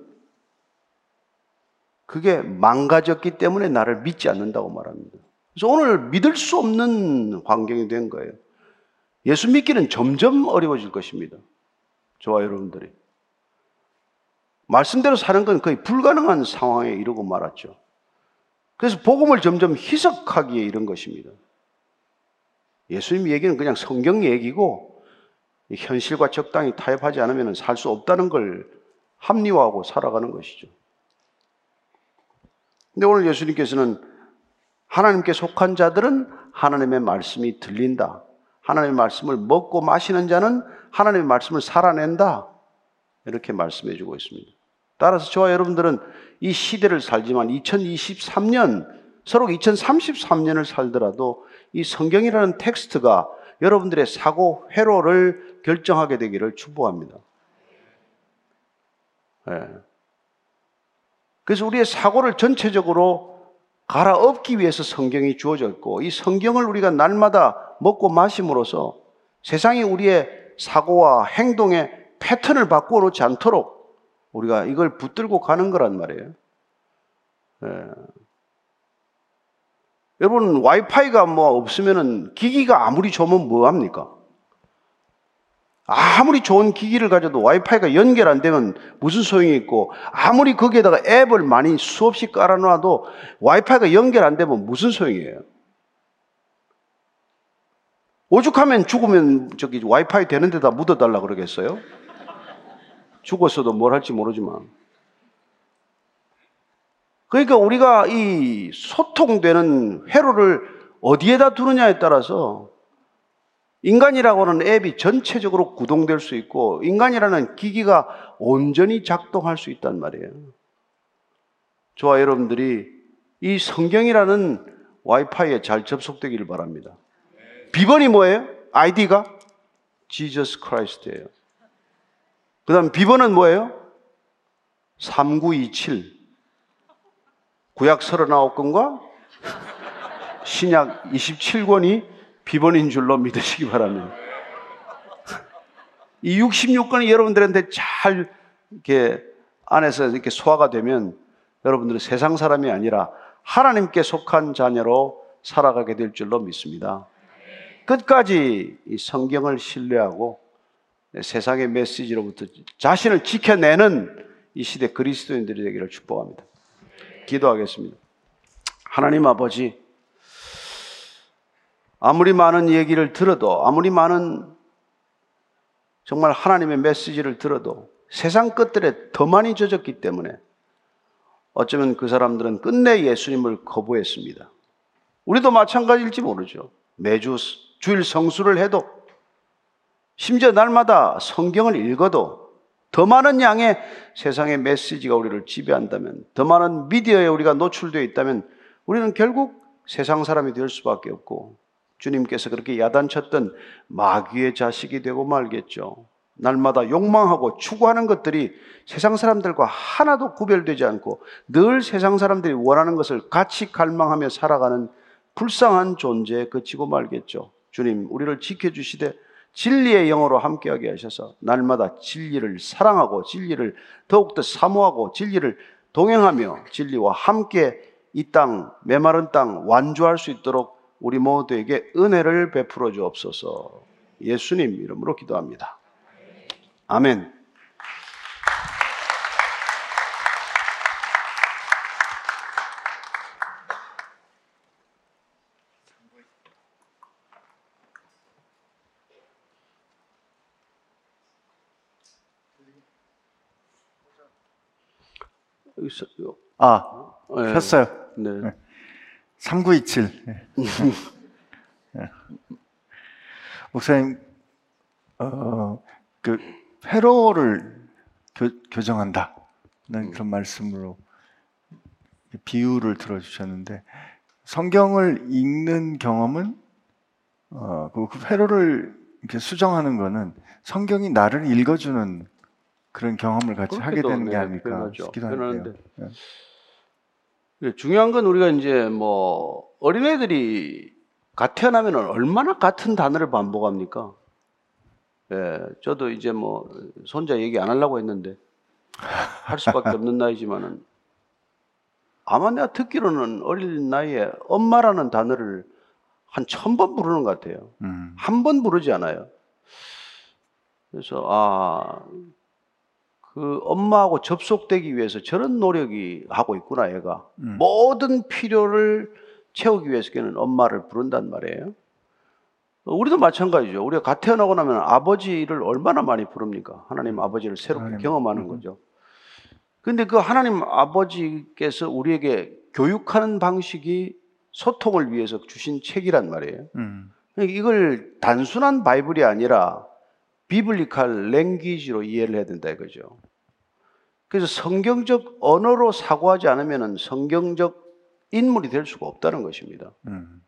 그게 망가졌기 때문에 나를 믿지 않는다고 말합니다. 그래서 오늘 믿을 수 없는 환경이 된 거예요. 예수 믿기는 점점 어려워질 것입니다. 저와 여러분들이. 말씀대로 사는 건 거의 불가능한 상황에 이르고 말았죠. 그래서 복음을 점점 희석하기에 이런 것입니다. 예수님 얘기는 그냥 성경 얘기고 현실과 적당히 타협하지 않으면 살 수 없다는 걸 합리화하고 살아가는 것이죠. 근데 오늘 예수님께서는 하나님께 속한 자들은 하나님의 말씀이 들린다. 하나님의 말씀을 먹고 마시는 자는 하나님의 말씀을 살아낸다. 이렇게 말씀해 주고 있습니다. 따라서 저와 여러분들은 이 시대를 살지만 2023년, 서로 2033년을 살더라도 이 성경이라는 텍스트가 여러분들의 사고 회로를 결정하게 되기를 축복합니다. 예. 그래서 우리의 사고를 전체적으로 갈아엎기 위해서 성경이 주어졌고 이 성경을 우리가 날마다 먹고 마심으로써 세상이 우리의 사고와 행동의 패턴을 바꾸어 놓지 않도록 우리가 이걸 붙들고 가는 거란 말이에요. 예. 여러분 와이파이가 뭐 없으면은 기기가 아무리 좋으면 뭐 합니까? 아무리 좋은 기기를 가져도 와이파이가 연결 안 되면 무슨 소용이 있고 아무리 거기에다가 앱을 많이 수없이 깔아놔도 와이파이가 연결 안 되면 무슨 소용이에요? 오죽하면 죽으면 저기 와이파이 되는 데다 묻어달라 그러겠어요? 죽었어도 뭘 할지 모르지만. 그러니까 우리가 이 소통되는 회로를 어디에다 두느냐에 따라서 인간이라고 하는 앱이 전체적으로 구동될 수 있고 인간이라는 기기가 온전히 작동할 수 있단 말이에요. 저와 여러분들이 이 성경이라는 와이파이에 잘 접속되기를 바랍니다. 비번이 뭐예요? 아이디가 Jesus Christ예요. 그 다음 비번은 뭐예요? 3927. 구약 39권과 신약 27권이 비번인 줄로 믿으시기 바랍니다. 이 66권이 여러분들한테 잘 이렇게 안에서 이렇게 소화가 되면 여러분들은 세상 사람이 아니라 하나님께 속한 자녀로 살아가게 될 줄로 믿습니다. 끝까지 이 성경을 신뢰하고 세상의 메시지로부터 자신을 지켜내는 이 시대 그리스도인들이 되기를 축복합니다. 기도하겠습니다. 하나님 아버지, 아무리 많은 얘기를 들어도, 아무리 많은 정말 하나님의 메시지를 들어도 세상 것들에 더 많이 젖었기 때문에 어쩌면 그 사람들은 끝내 예수님을 거부했습니다. 우리도 마찬가지일지 모르죠. 매주 주일 성수를 해도 심지어 날마다 성경을 읽어도 더 많은 양의 세상의 메시지가 우리를 지배한다면 더 많은 미디어에 우리가 노출되어 있다면 우리는 결국 세상 사람이 될 수밖에 없고 주님께서 그렇게 야단쳤던 마귀의 자식이 되고 말겠죠. 날마다 욕망하고 추구하는 것들이 세상 사람들과 하나도 구별되지 않고 늘 세상 사람들이 원하는 것을 같이 갈망하며 살아가는 불쌍한 존재에 그치고 말겠죠. 주님, 우리를 지켜주시되 진리의 영어로 함께하게 하셔서 날마다 진리를 사랑하고 진리를 더욱더 사모하고 진리를 동행하며 진리와 함께 이 땅, 메마른 땅 완주할 수 있도록 우리 모두에게 은혜를 베풀어 주옵소서 예수님 이름으로 기도합니다. 아멘. 아, 네. 폈어요. 네. 3927. 네. 네. [LAUGHS] 목사님, 어, 그, 회로를 교, 교정한다. 는 그런 말씀으로 비유를 들어주셨는데, 성경을 읽는 경험은, 어, 그 회로를 이렇게 수정하는 거는 성경이 나를 읽어주는 그런 경험을 같이 하게 되는 게 네, 아닐까 변하죠. 싶기도 한데요. 네. 예, 중요한 건 우리가 이제 뭐 어린애들이 갓 태어나면 얼마나 같은 단어를 반복합니까? 예, 저도 이제 뭐 손자 얘기 안 하려고 했는데 할 수밖에 없는 나이지만은 아마 내가 듣기로는 어린 나이에 엄마라는 단어를 한 천 번 부르는 것 같아요. 음. 한번 부르지 않아요. 그래서 아, 그 엄마하고 접속되기 위해서 저런 노력이 하고 있구나, 얘가. 음. 모든 필요를 채우기 위해서 걔는 엄마를 부른단 말이에요. 우리도 마찬가지죠. 우리가 갓 태어나고 나면 아버지를 얼마나 많이 부릅니까? 하나님 아버지를 새롭게 하나님. 경험하는 음. 거죠. 근데 그 하나님 아버지께서 우리에게 교육하는 방식이 소통을 위해서 주신 책이란 말이에요. 음. 이걸 단순한 바이블이 아니라 비블리칼 랭귀지로 이해를 해야 된다 이거죠. 그래서 성경적 언어로 사고하지 않으면 성경적 인물이 될 수가 없다는 것입니다. 음.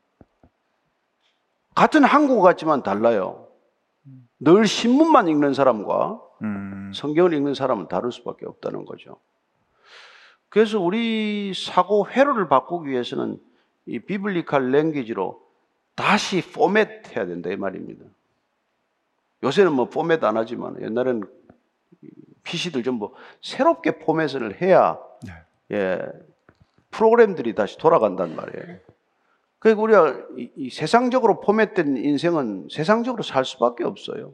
같은 한국어 같지만 달라요. 늘 신문만 읽는 사람과 음. 성경을 읽는 사람은 다를 수밖에 없다는 거죠. 그래서 우리 사고 회로를 바꾸기 위해서는 이 비블리칼 랭귀지로 다시 포맷 해야 된다 이 말입니다. 요새는 뭐 포맷 안 하지만 옛날에는 PC들 전부 새롭게 포맷을 해야 네. 예, 프로그램들이 다시 돌아간단 말이에요. 그러니까 우리가 이, 이 세상적으로 포맷된 인생은 세상적으로 살 수밖에 없어요.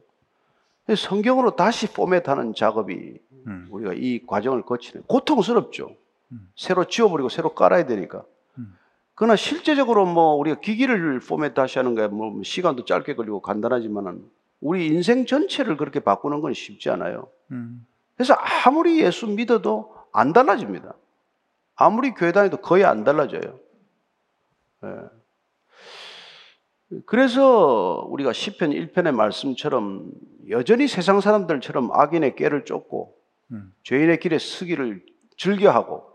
성경으로 다시 포맷하는 작업이 음. 우리가 이 과정을 거치는 고통스럽죠. 새로 지워버리고 새로 깔아야 되니까. 음. 그러나 실제적으로 뭐 우리가 기기를 포맷 다시 하는 게뭐 시간도 짧게 걸리고 간단하지만은 우리 인생 전체를 그렇게 바꾸는 건 쉽지 않아요. 음. 그래서 아무리 예수 믿어도 안 달라집니다. 아무리 교회 다녀도 거의 안 달라져요. 예. 그래서 우리가 시편 1편의 말씀처럼 여전히 세상 사람들처럼 악인의 깨를 쫓고 음. 죄인의 길에 서기를 즐겨하고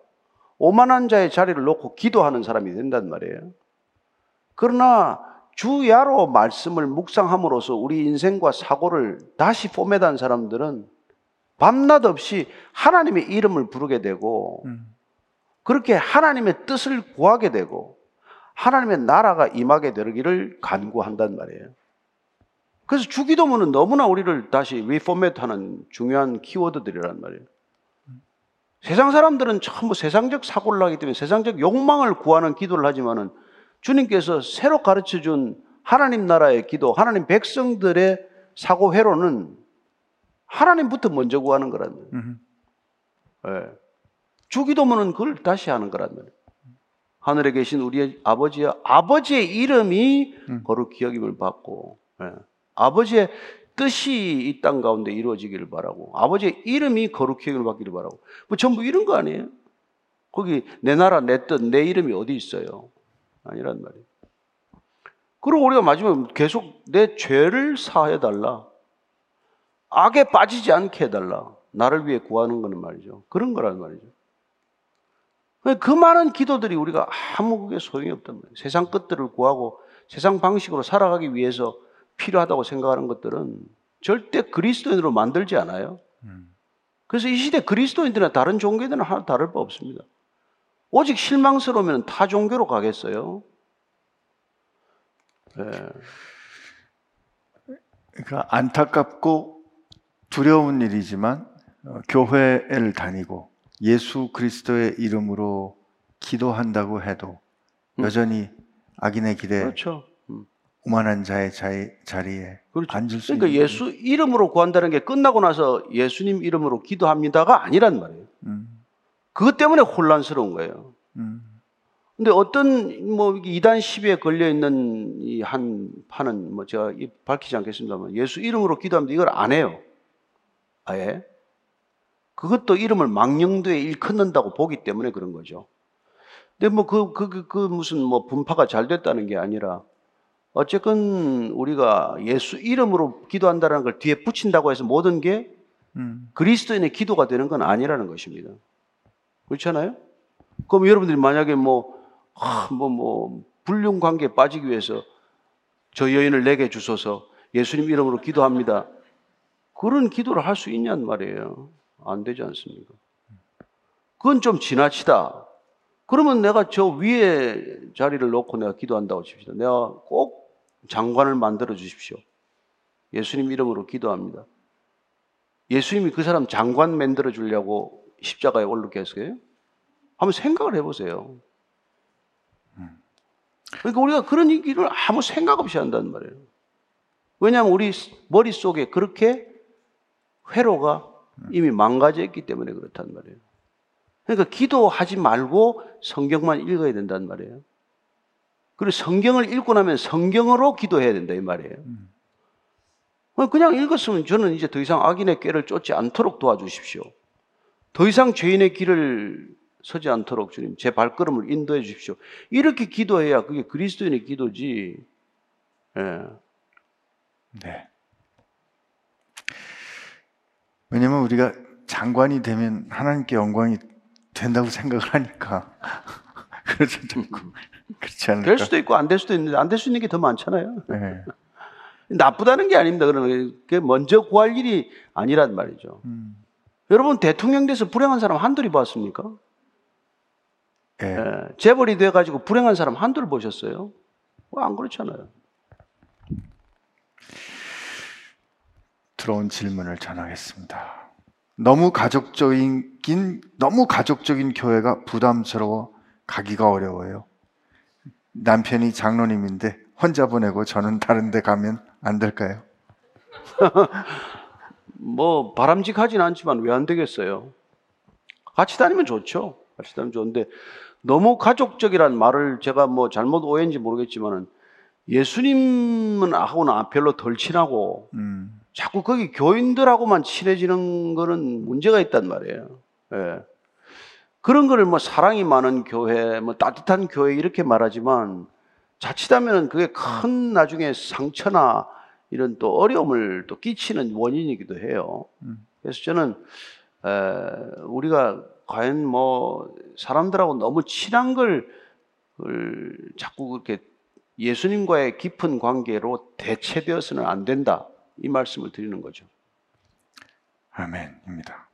오만한 자의 자리를 놓고 기도하는 사람이 된단 말이에요. 그러나 주야로 말씀을 묵상함으로써 우리 인생과 사고를 다시 포맷한 사람들은 밤낮 없이 하나님의 이름을 부르게 되고 음. 그렇게 하나님의 뜻을 구하게 되고 하나님의 나라가 임하게 되기를 간구한단 말이에요. 그래서 주기도문은 너무나 우리를 다시 리포맷하는 중요한 키워드들이란 말이에요. 세상 사람들은 전부 세상적 사고를 하기 때문에 세상적 욕망을 구하는 기도를 하지만은 주님께서 새로 가르쳐 준 하나님 나라의 기도, 하나님 백성들의 사고 회로는 하나님부터 먼저 구하는 거란 말이에요. 음. 예. 주기도문은 그걸 다시 하는 거란 말이에요. 하늘에 계신 우리의 아버지여, 아버지의 이름이 음. 거룩히 여김을 받고, 예. 아버지의 뜻이 이 땅 가운데 이루어지기를 바라고, 아버지의 이름이 거룩히 여김을 받기를 바라고, 뭐 전부 이런 거 아니에요? 거기 내 나라, 내 뜻, 내 이름이 어디 있어요? 아니란 말이에요. 그리고 우리가 마지막에 계속 내 죄를 사해달라. 악에 빠지지 않게 해달라. 나를 위해 구하는 거는 말이죠. 그런 거란 말이죠. 그 많은 기도들이 우리가 아무 그게 소용이 없단 말이에요. 세상 것들을 구하고 세상 방식으로 살아가기 위해서 필요하다고 생각하는 것들은 절대 그리스도인으로 만들지 않아요. 음. 그래서 이 시대 그리스도인들이나 다른 종교들은 하나 다를 바 없습니다. 오직 실망스러우면 타 종교로 가겠어요. 예. 그러니까 안타깝고 두려운 일이지만 어, 교회를 다니고 예수 그리스도의 이름으로 기도한다고 해도 음. 여전히 악인의 길에 그렇죠. 음. 오만한 자의 자리, 자리에 그렇죠. 앉을 수 그러니까 예수 이름으로 구한다는 게 끝나고 나서 예수님 이름으로 기도합니다가 아니란 말이에요. 음, 그것 때문에 혼란스러운 거예요. 음, 근데 어떤 뭐 이단 시비에 걸려 있는 이한 파는 뭐 제가 이- 밝히지 않겠습니다만 예수 이름으로 기도합니다 이걸 안 해요. 아예 그것도 이름을 망령도에 일컫는다고 보기 때문에 그런 거죠. 근데 뭐그그 그 그 무슨 뭐 분파가 잘 됐다는 게 아니라 어쨌건 우리가 예수 이름으로 기도한다는 걸 뒤에 붙인다고 해서 모든 게 음, 그리스도인의 기도가 되는 건 아니라는 것입니다. 그렇잖아요? 그럼 여러분들이 만약에 뭐, 하, 뭐, 뭐, 불륜 관계에 빠지기 위해서 저 여인을 내게 주소서 예수님 이름으로 기도합니다. 그런 기도를 할 수 있냔 말이에요. 안 되지 않습니까? 그건 좀 지나치다. 그러면 내가 저 위에 자리를 놓고 내가 기도한다고 칩시다. 내가 꼭 장관을 만들어 주십시오. 예수님 이름으로 기도합니다. 예수님이 그 사람 장관 만들어 주려고 십자가에 올르게 했어요? 한번 생각을 해보세요. 그러니까 우리가 그런 얘기를 아무 생각 없이 한단 말이에요. 왜냐하면 우리 머릿속에 그렇게 회로가 이미 망가져 있기 때문에 그렇단 말이에요. 그러니까 기도하지 말고 성경만 읽어야 된단 말이에요. 그리고 성경을 읽고 나면 성경으로 기도해야 된다 이 말이에요. 그냥 읽었으면 저는 이제 더 이상 악인의 꾀를 쫓지 않도록 도와주십시오. 더 이상 죄인의 길을 서지 않도록 주님 제 발걸음을 인도해 주십시오. 이렇게 기도해야 그게 그리스도인의 기도지. 예. 네. 왜냐면 우리가 장관이 되면 하나님께 영광이 된다고 생각을 하니까 [LAUGHS] 그래서 자꾸 그렇지 않을까? 될 수도 있고 안 될 수도 있는데 안 될 수 있는 게 더 많잖아요. 네. 나쁘다는 게 아닙니다. 그러나 그게 먼저 구할 일이 아니란 말이죠. 음. 여러분 대통령 돼서 불행한 사람 한둘이 봤습니까? 예. 예, 재벌이 돼가지고 불행한 사람 한둘 보셨어요? 뭐안 그렇잖아요. 들어온 질문을 전하겠습니다. 너무 가족적인 너무 가족적인 교회가 부담스러워 가기가 어려워요. 남편이 장로님인데 혼자 보내고 저는 다른 데 가면 안 될까요? [LAUGHS] 뭐 바람직하진 않지만 왜 안 되겠어요? 같이 다니면 좋죠. 같이 다니면 좋은데 너무 가족적이란 말을 제가 뭐 잘못 오해인지 모르겠지만은 예수님은 하고는 별로 덜 친하고 음. 자꾸 거기 교인들하고만 친해지는 거는 문제가 있단 말이에요. 예. 그런 거를 뭐 사랑이 많은 교회, 뭐 따뜻한 교회 이렇게 말하지만 자칫하면 그게 큰 나중에 상처나 이런 또 어려움을 또 끼치는 원인이기도 해요. 음. 그래서 저는 에, 우리가 과연 뭐 사람들하고 너무 친한 걸, 걸 자꾸 그렇게 예수님과의 깊은 관계로 대체되어서는 안 된다. 이 말씀을 드리는 거죠. 아멘입니다.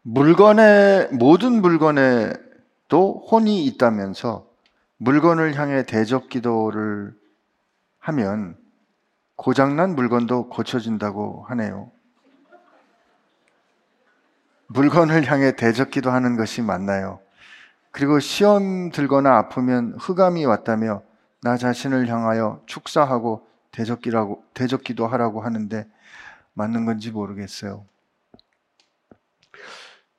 물건에 모든 물건에도 혼이 있다면서 물건을 향해 대적 기도를 하면 고장난 물건도 고쳐진다고 하네요. 물건을 향해 대적 기도 하는 것이 맞나요? 그리고 시험 들거나 아프면 흑암이 왔다며 나 자신을 향하여 축사하고 대적기라고 대적기도 하라고 하는데 맞는 건지 모르겠어요.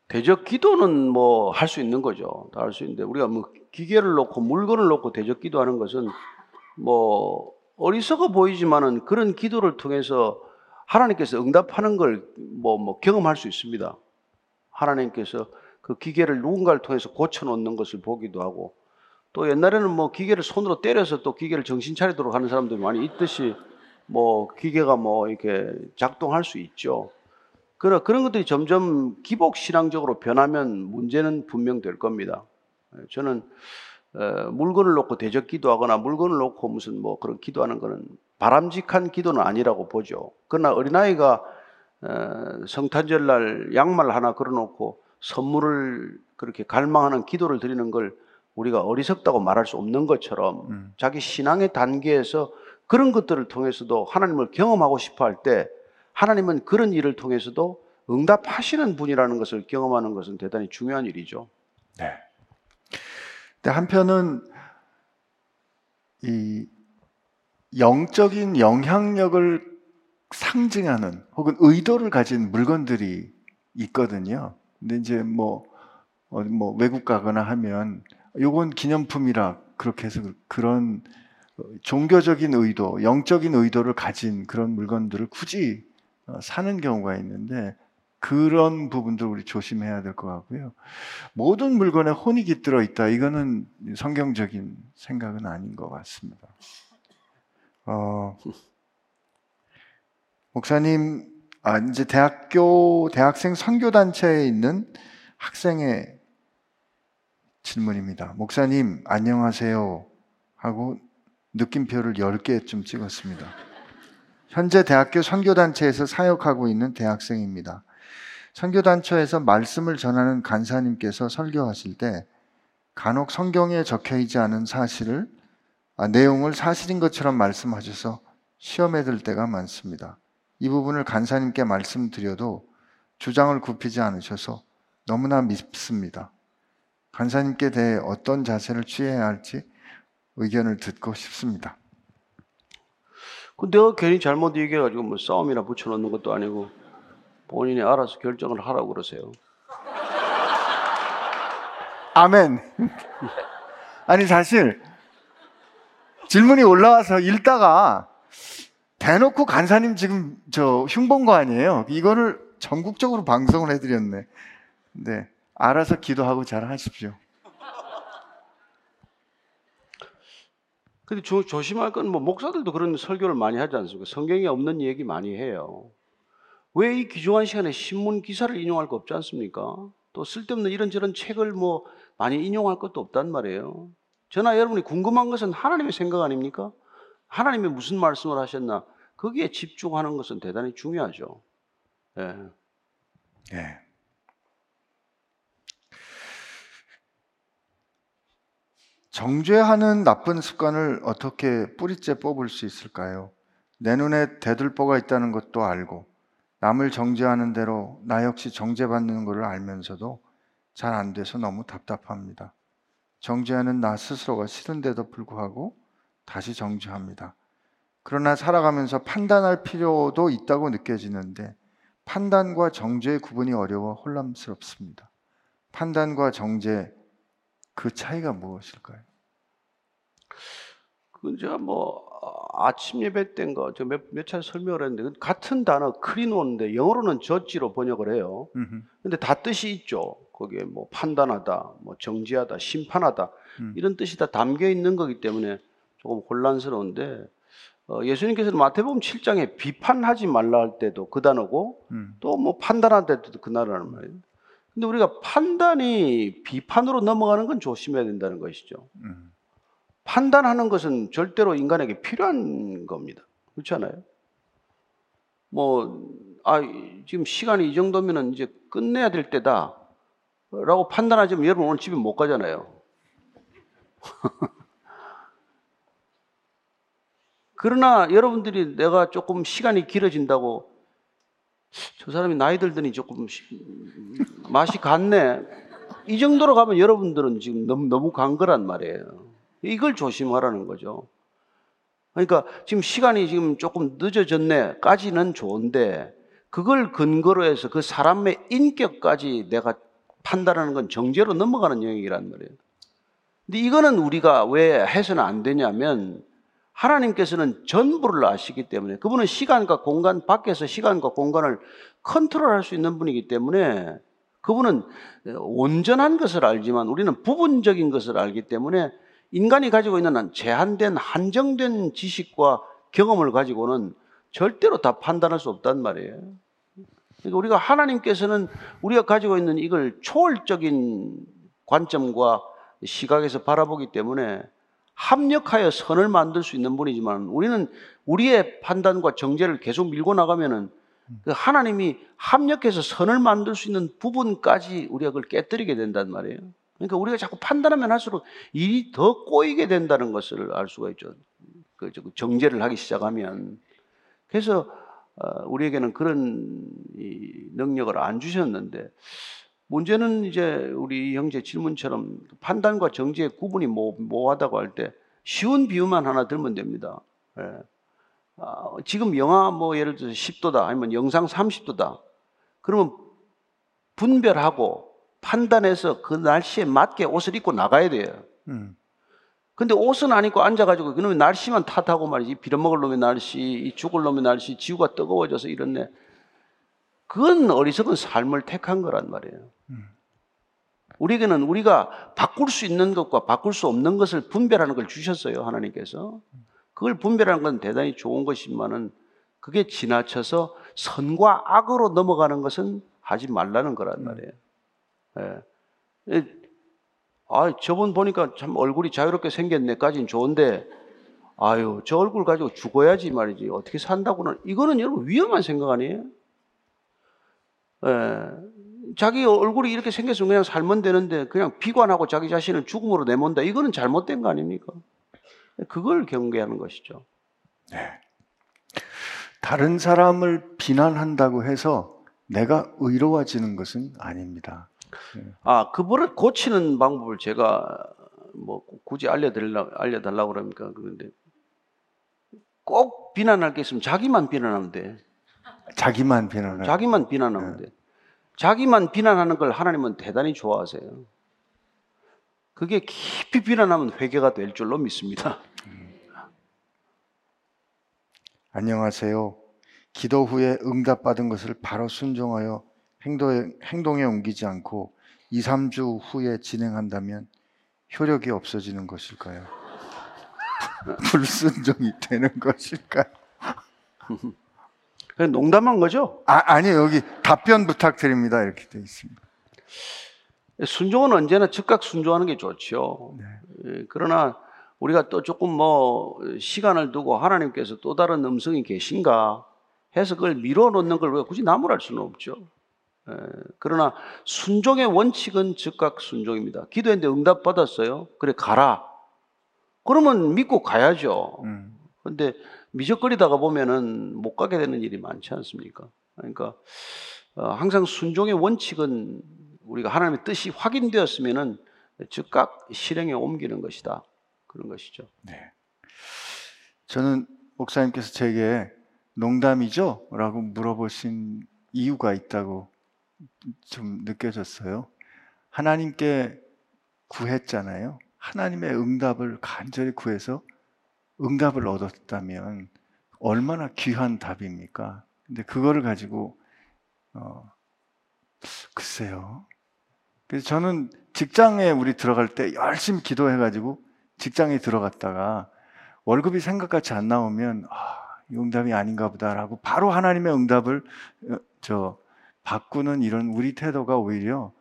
대적 기도는 뭐 할 수 있는 거죠. 다 할 수 있는데 우리가 뭐 기계를 놓고 물건을 놓고 대적 기도하는 것은 뭐 어리석어 보이지만은 그런 기도를 통해서 하나님께서 응답하는 걸 뭐 뭐 경험할 수 있습니다. 하나님께서 그 기계를 누군가를 통해서 고쳐 놓는 것을 보기도 하고 또 옛날에는 뭐 기계를 손으로 때려서 또 기계를 정신 차리도록 하는 사람들이 많이 있듯이 뭐 기계가 뭐 이렇게 작동할 수 있죠. 그런 그런 것들이 점점 기복 신앙적으로 변하면 문제는 분명 될 겁니다. 저는 어, 물건을 놓고 대적 기도하거나 물건을 놓고 무슨 뭐 그런 기도하는 거는 바람직한 기도는 아니라고 보죠. 그러나 어린아이가 어, 성탄절 날 양말 하나 걸어놓고 선물을 그렇게 갈망하는 기도를 드리는 걸 우리가 어리석다고 말할 수 없는 것처럼 음. 자기 신앙의 단계에서 그런 것들을 통해서도 하나님을 경험하고 싶어 할 때 하나님은 그런 일을 통해서도 응답하시는 분이라는 것을 경험하는 것은 대단히 중요한 일이죠. 네. 근데 한편은 이 영적인 영향력을 상징하는 혹은 의도를 가진 물건들이 있거든요. 근데 이제 뭐, 어, 뭐 외국 가거나 하면 요건 기념품이라 그렇게 해서 그런 종교적인 의도, 영적인 의도를 가진 그런 물건들을 굳이 어, 사는 경우가 있는데 그런 부분들 우리 조심해야 될 것 같고요. 모든 물건에 혼이 깃들어 있다. 이거는 성경적인 생각은 아닌 것 같습니다. 어, 목사님, 아, 이제 대학교, 대학생 선교단체에 있는 학생의 질문입니다. 목사님, 안녕하세요. 하고 느낌표를 10개쯤 찍었습니다. 현재 대학교 선교단체에서 사역하고 있는 대학생입니다. 선교단체에서 말씀을 전하는 간사님께서 설교하실 때 간혹 성경에 적혀 있지 않은 사실을 아, 내용을 사실인 것처럼 말씀하셔서 시험에 들 때가 많습니다. 이 부분을 간사님께 말씀드려도 주장을 굽히지 않으셔서 너무나 밉습니다. 간사님께 대해 어떤 자세를 취해야 할지 의견을 듣고 싶습니다. 그 내가 괜히 잘못 얘기해가지고 뭐 싸움이나 붙여놓는 것도 아니고 본인이 알아서 결정을 하라고 그러세요. 아멘. 아니 사실 질문이 올라와서 읽다가 대놓고 간사님 지금 저 흉본 거 아니에요? 이거를 전국적으로 방송을 해드렸네. 네. 알아서 기도하고 잘 하십시오. 근데 조, 조심할 건 뭐 목사들도 그런 설교를 많이 하지 않습니까? 성경에 없는 얘기 많이 해요. 왜 이 귀중한 시간에 신문 기사를 인용할 거 없지 않습니까? 또 쓸데없는 이런저런 책을 뭐 많이 인용할 것도 없단 말이에요. 저나 여러분이 궁금한 것은 하나님의 생각 아닙니까? 하나님이 무슨 말씀을 하셨나? 거기에 집중하는 것은 대단히 중요하죠. 예. 예. 정죄하는 나쁜 습관을 어떻게 뿌리째 뽑을 수 있을까요? 내 눈에 대들보가 있다는 것도 알고 남을 정죄하는 대로 나 역시 정죄받는 것을 알면서도 잘 안 돼서 너무 답답합니다. 정죄하는 나 스스로가 싫은데도 불구하고 다시 정죄합니다. 그러나 살아가면서 판단할 필요도 있다고 느껴지는데 판단과 정죄의 구분이 어려워 혼란스럽습니다. 판단과 정죄 그 차이가 무엇일까요? 그 제가 뭐 아, 아침 예배 때인가 저몇몇 차례 설명을 했는데 그 같은 단어 크리노인데 영어로는 저지로 번역을 해요. 음흠. 근데 다 뜻이 있죠. 거기에 뭐 판단하다, 뭐 정지하다, 심판하다 음. 이런 뜻이 다 담겨 있는 거기 때문에 조금 혼란스러운데 어, 예수님께서는 마태복음 7장에 비판하지 말라 할 때도 그 단어고 음. 또뭐 판단할 때도 그 단어란 말이에요. 근데 우리가 판단이 비판으로 넘어가는 건 조심해야 된다는 것이죠. 음. 판단하는 것은 절대로 인간에게 필요한 겁니다. 그렇지 않아요? 뭐, 아, 지금 시간이 이 정도면은 이제 끝내야 될 때다. 라고 판단하지만 여러분 오늘 집에 못 가잖아요. [LAUGHS] 그러나 여러분들이 내가 조금 시간이 길어진다고 저 사람이 나이 들더니 조금 시- 맛이 갔네. 이 정도로 가면 여러분들은 지금 너무, 너무 간 거란 말이에요. 이걸 조심하라는 거죠. 그러니까 지금 시간이 지금 조금 늦어졌네.까지는 좋은데 그걸 근거로 해서 그 사람의 인격까지 내가 판단하는 건 정죄로 넘어가는 영역이란 말이에요. 근데 이거는 우리가 왜 해서는 안 되냐면 하나님께서는 전부를 아시기 때문에 그분은 시간과 공간 밖에서 시간과 공간을 컨트롤할 수 있는 분이기 때문에 그분은 온전한 것을 알지만 우리는 부분적인 것을 알기 때문에 인간이 가지고 있는 제한된 한정된 지식과 경험을 가지고는 절대로 다 판단할 수 없단 말이에요. 그러니까 우리가 하나님께서는 우리가 가지고 있는 이걸 초월적인 관점과 시각에서 바라보기 때문에 합력하여 선을 만들 수 있는 분이지만 우리는 우리의 판단과 정죄를 계속 밀고 나가면은 그 하나님이 합력해서 선을 만들 수 있는 부분까지 우리가 그걸 깨뜨리게 된단 말이에요. 그러니까 우리가 자꾸 판단하면 할수록 일이 더 꼬이게 된다는 것을 알 수가 있죠. 그 저- 정죄를 하기 시작하면 그래서 어, 우리에게는 그런 이 능력을 안 주셨는데 문제는 이제 우리 형제 질문처럼 판단과 정죄의 구분이 모, 모호하다고 할 때 쉬운 비유만 하나 들면 됩니다. 예. 아, 지금 영하 뭐 예를 들어서 10도다 아니면 영상 30도다. 그러면 분별하고 판단해서 그 날씨에 맞게 옷을 입고 나가야 돼요. 음. 근데 옷은 안 입고 앉아가지고 그놈의 날씨만 탓하고 말이지 빌어먹을 놈의 날씨, 이 죽을 놈의 날씨, 지구가 뜨거워져서 이렇네. 그건 어리석은 삶을 택한 거란 말이에요. 우리에게는 우리가 바꿀 수 있는 것과 바꿀 수 없는 것을 분별하는 걸 주셨어요 하나님께서. 그걸 분별하는 건 대단히 좋은 것이지만은 그게 지나쳐서 선과 악으로 넘어가는 것은 하지 말라는 거란 말이에요. 예. 예. 아, 저분 보니까 참 얼굴이 자유롭게 생겼네까지는 좋은데, 아유, 저 얼굴 가지고 죽어야지 말이지. 어떻게 산다고는. 이거는 여러분 위험한 생각 아니에요? 예. 자기 얼굴이 이렇게 생겼으면 그냥 살면 되는데, 그냥 비관하고 자기 자신을 죽음으로 내몬다. 이거는 잘못된 거 아닙니까? 그걸 경계하는 것이죠. 다른 사람을 비난한다고 해서 내가 의로워지는 것은 아닙니다. 아, 그 버릇 고치는 방법을 제가 뭐 굳이 알려드리려, 알려달라고 그러니까 그런데 꼭 비난할 게 있으면 자기만 비난하면 돼. 자기만 비난하는 자기만 비난하면 돼. 자기만 비난하는 걸 하나님은 대단히 좋아하세요. 그게 깊이 비난하면 회개가 될 줄로 믿습니다. 안녕하세요. 기도 후에 응답받은 것을 바로 순종하여 행동에, 행동에 옮기지 않고 2, 3주 후에 진행한다면 효력이 없어지는 것일까요? [LAUGHS] 불순종이 되는 것일까요? [LAUGHS] 그냥 농담한 거죠. 아, 아니 여기 답변 부탁드립니다. 이렇게 돼 있습니다. 순종은 언제나 즉각 순종하는 게 좋죠. 예, 그러나 우리가 또 조금 뭐 시간을 두고 하나님께서 또 다른 음성이 계신가 해서 그걸 미뤄놓는 걸왜 굳이 나무랄 수는 없죠. 예, 그러나 순종의 원칙은 즉각 순종입니다. 기도했는데 응답 받았어요. 그래 가라. 그러면 믿고 가야죠. 음. 근데 미적거리다가 보면은 못 가게 되는 일이 많지 않습니까? 그러니까 어, 항상 순종의 원칙은 우리가 하나님의 뜻이 확인되었으면은 즉각 실행에 옮기는 것이다. 그런 것이죠. 네. 저는 목사님께서 제게 농담이죠? 라고 물어보신 이유가 있다고 좀 느껴졌어요. 하나님께 구했잖아요. 하나님의 응답을 간절히 구해서 응답을 얻었다면 얼마나 귀한 답입니까? 근데 그거를 가지고 어, 글쎄요. 그래서 저는 직장에 우리 들어갈 때 열심히 기도해가지고 직장에 들어갔다가 월급이 생각같이 안 나오면 아, 이 응답이 아닌가 보다라고 바로 하나님의 응답을 어, 저 바꾸는 이런 우리 태도가 오히려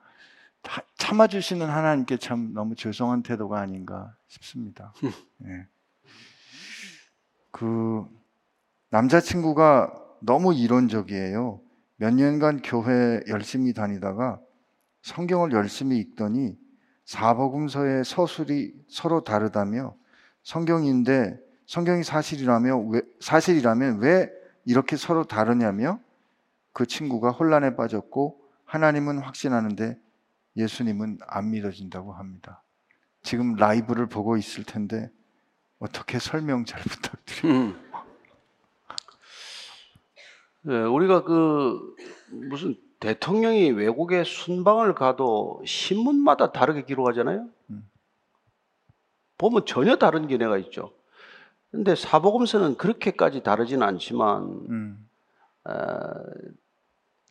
다- 참아주시는 하나님께 참 너무 죄송한 태도가 아닌가 싶습니다. [LAUGHS] 예. 그 남자친구가 너무 이론적이에요. 몇 년간 교회 열심히 다니다가 성경을 열심히 읽더니 사복음서의 서술이 서로 다르다며 성경인데 성경이 사실이라며 왜, 사실이라면 왜 이렇게 서로 다르냐며 그 친구가 혼란에 빠졌고 하나님은 확신하는데 예수님은 안 믿어진다고 합니다. 지금 라이브를 보고 있을 텐데 어떻게 설명 잘 [LAUGHS] 부탁드립니다. 음. 예, 우리가 그 무슨 대통령이 외국에 순방을 가도 신문마다 다르게 기록하잖아요. 음. 보면 전혀 다른 견해가 있죠. 근데 사복음서는 그렇게까지 다르진 않지만 음,